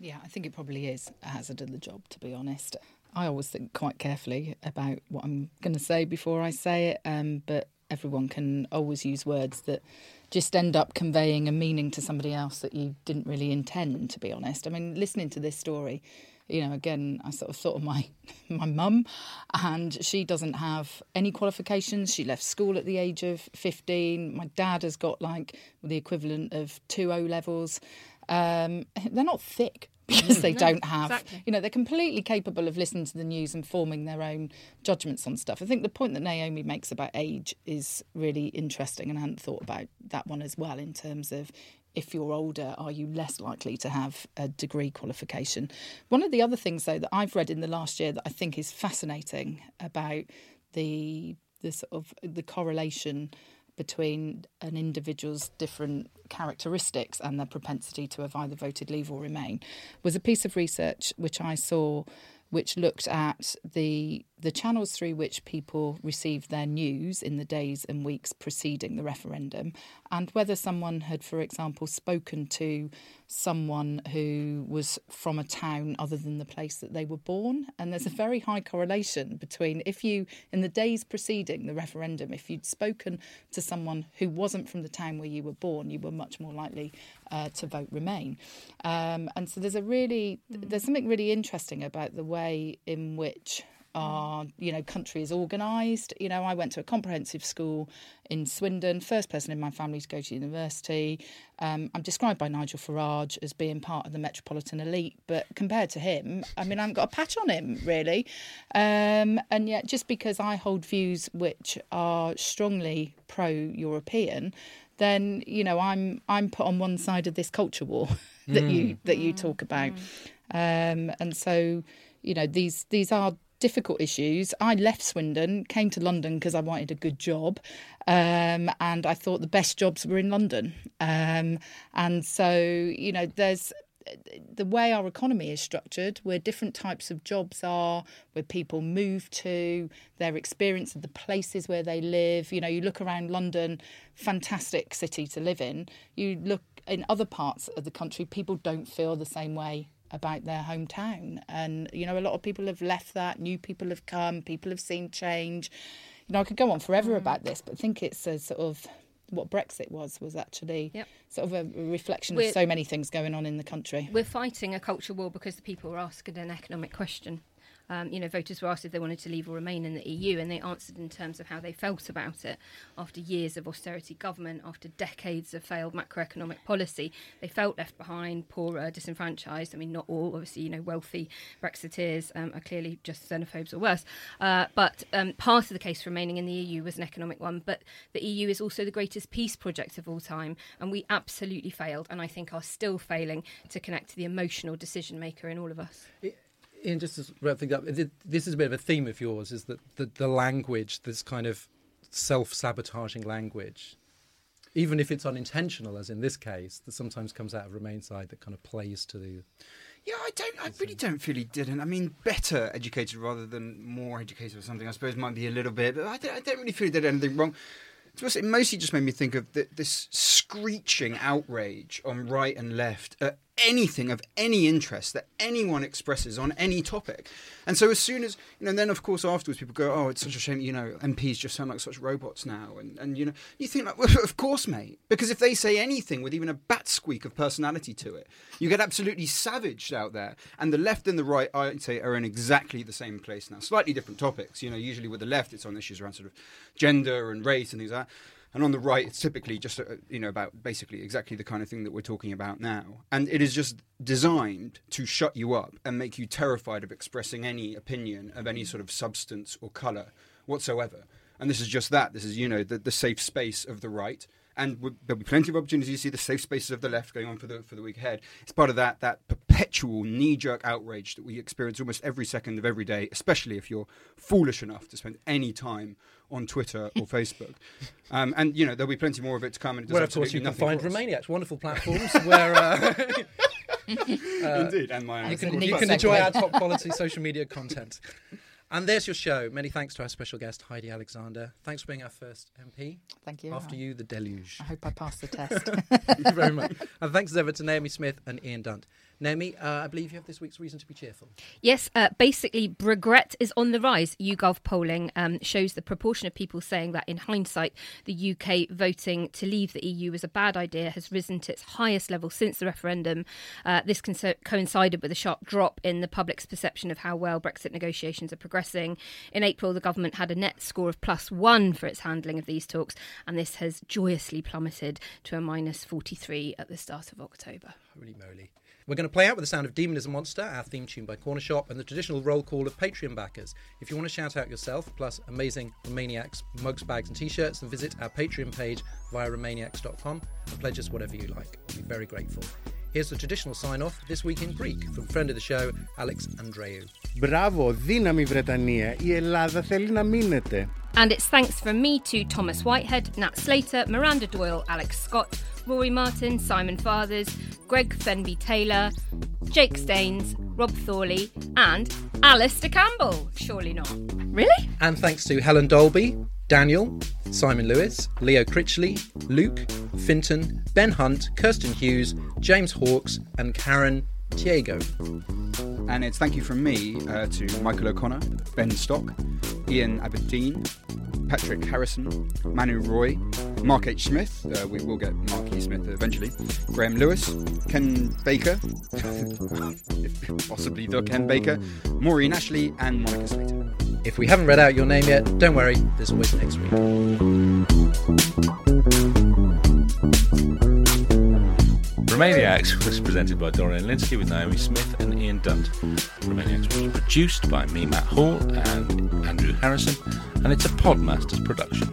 Yeah, I think it probably is a hazard of the job, to be honest. I always think quite carefully about what I'm going to say before I say it, um, but everyone can always use words that just end up conveying a meaning to somebody else that you didn't really intend, to be honest. I mean, listening to this story, you know, again, I sort of thought of my my mum, and she doesn't have any qualifications. She left school at the age of fifteen. My dad has got like the equivalent of two O levels. Um, they're not thick because they don't have, exactly. you know, they're completely capable of listening to the news and forming their own judgments on stuff. I think the point that Naomi makes about age is really interesting, and I hadn't thought about that one as well in terms of if you're older, are you less likely to have a degree qualification? One of the other things, though, that I've read in the last year that I think is fascinating about the the sort of the correlation between an individual's different characteristics and their propensity to have either voted leave or remain was a piece of research which I saw which looked at the the channels through which people received their news in the days and weeks preceding the referendum and whether someone had for example spoken to someone who was from a town other than the place that they were born. And there's a very high correlation between if you in the days preceding the referendum if you'd spoken to someone who wasn't from the town where you were born you were much more likely uh, to vote remain. Um, and so there's a really there's something really interesting about the way in which our you know country is organised. You know, I went to a comprehensive school in Swindon, first person in my family to go to university. Um, I'm described by Nigel Farage as being part of the metropolitan elite, but compared to him, I mean, I haven't got a patch on him really. Um, and yet, just because I hold views which are strongly pro-European, then you know I'm I'm put on one side of this culture war that you that you talk about, um, and so you know these these are difficult issues. I left Swindon, came to London because I wanted a good job, um, and I thought the best jobs were in London, um, and so you know there's the way our economy is structured, where different types of jobs are, where people move to, their experience of the places where they live. You know, you look around London, fantastic city to live in. You look in other parts of the country, people don't feel the same way about their hometown. And, you know, a lot of people have left that, new people have come, people have seen change. You know, I could go on forever mm. about this, but I think it's a sort of what Brexit was was actually Yep. sort of a reflection We're- of so many things going on in the country. We're fighting a culture war because the people are asking an economic question. Um, you know, voters were asked if they wanted to leave or remain in the EU, and they answered in terms of how they felt about it after years of austerity government, after decades of failed macroeconomic policy. They felt left behind, poorer, disenfranchised. I mean, not all, obviously, you know, wealthy Brexiteers um, are clearly just xenophobes or worse. Uh, but um, part of the case for remaining in the EU was an economic one. But the EU is also the greatest peace project of all time, and we absolutely failed, and I think are still failing to connect to the emotional decision maker in all of us. Ian, just to wrap things up, this is a bit of a theme of yours: is that the, the language, this kind of self-sabotaging language, even if it's unintentional, as in this case, that sometimes comes out of Remain side that kind of plays to the. Yeah, I don't. I really don't feel he didn't. I mean, better educated rather than more educated or something. I suppose might be a little bit, but I don't, I don't really feel he did anything wrong. It mostly just made me think of the, this screeching outrage on right and left at anything of any interest that anyone expresses on any topic. And so as soon as, you know, then of course afterwards people go, oh, it's such a shame, you know, MPs just sound like such robots now. And, and you know, you think like, well, of course, mate, because if they say anything with even a bat squeak of personality to it, you get absolutely savaged out there. And the left and the right, I'd say, are in exactly the same place now. Slightly different topics, you know, usually with the left, it's on issues around sort of gender and race and things like that and on the right it's typically just uh, you know about basically exactly the kind of thing that we're talking about now. And it is just designed to shut you up and make you terrified of expressing any opinion of any sort of substance or color whatsoever. And this is just that. This is you know the, the safe space of the right and there'll be plenty of opportunities to see the safe spaces of the left going on for the for the week ahead. It's part of that that perpetual knee jerk outrage that we experience almost every second of every day, especially if you're foolish enough to spend any time on Twitter or Facebook. Um, and you know there'll be plenty more of it to come. And well, of course, you can find Remainiacs, wonderful platforms where. Uh, uh, Indeed, and my you can, you can enjoy our top quality social media content. And there's your show. Many thanks to our special guest, Heidi Alexander. Thanks for being our first MP. Thank you. After you, the deluge. I hope I passed the test. Thank you very much. And thanks as ever to Naomi Smith and Ian Dunt. Naomi, uh, I believe you have this week's reason to be cheerful. Yes, uh, basically, regret is on the rise. YouGov polling um, shows the proportion of people saying that, in hindsight, the UK voting to leave the EU was a bad idea has risen to its highest level since the referendum. Uh, this co- coincided with a sharp drop in the public's perception of how well Brexit negotiations are progressing. In April, the government had a net score of plus one for its handling of these talks, and this has joyously plummeted to a minus 43 at the start of October. Holy moly. We're going to play out with the sound of Demon is a Monster, our theme tune by Cornershop, and the traditional roll call of Patreon backers. If you want to shout out yourself, plus amazing Remainiacs mugs, bags, and t shirts, then visit our Patreon page via remainiacs.com and pledge us whatever you like. We'll be very grateful. Here's the traditional sign off this week in Greek from friend of the show, Alex Andreou. Bravo, δύναμη Βρετανία. Η Ελλάδα θέλει να μείνετε. And it's thanks from me to Thomas Whitehead, Nat Slater, Miranda Doyle, Alex Scott, Rory Martin, Simon Fathers, Greg Fenby Taylor, Jake Staines, Rob Thorley, and Alistair Campbell. Surely not. Really? And thanks to Helen Dolby, Daniel, Simon Lewis, Leo Critchley, Luke, Finton, Ben Hunt, Kirsten Hughes, James Hawkes, and Karen Diego. And it's thank you from me uh, to Michael O'Connor, Ben Stock, Ian Aberdeen, Patrick Harrison, Manu Roy, Mark H. Smith, uh, we will get Mark E. Smith eventually, Graham Lewis, Ken Baker, possibly the Ken Baker, Maureen Ashley, and Monica Slater. If we haven't read out your name yet, don't worry, there's always next week. Remainiacs was presented by Dorian Lynskey with Naomi Smith and Ian Dunt. Remainiacs was produced by me, Matt Hall, and Andrew Harrison, and it's a Podmasters production.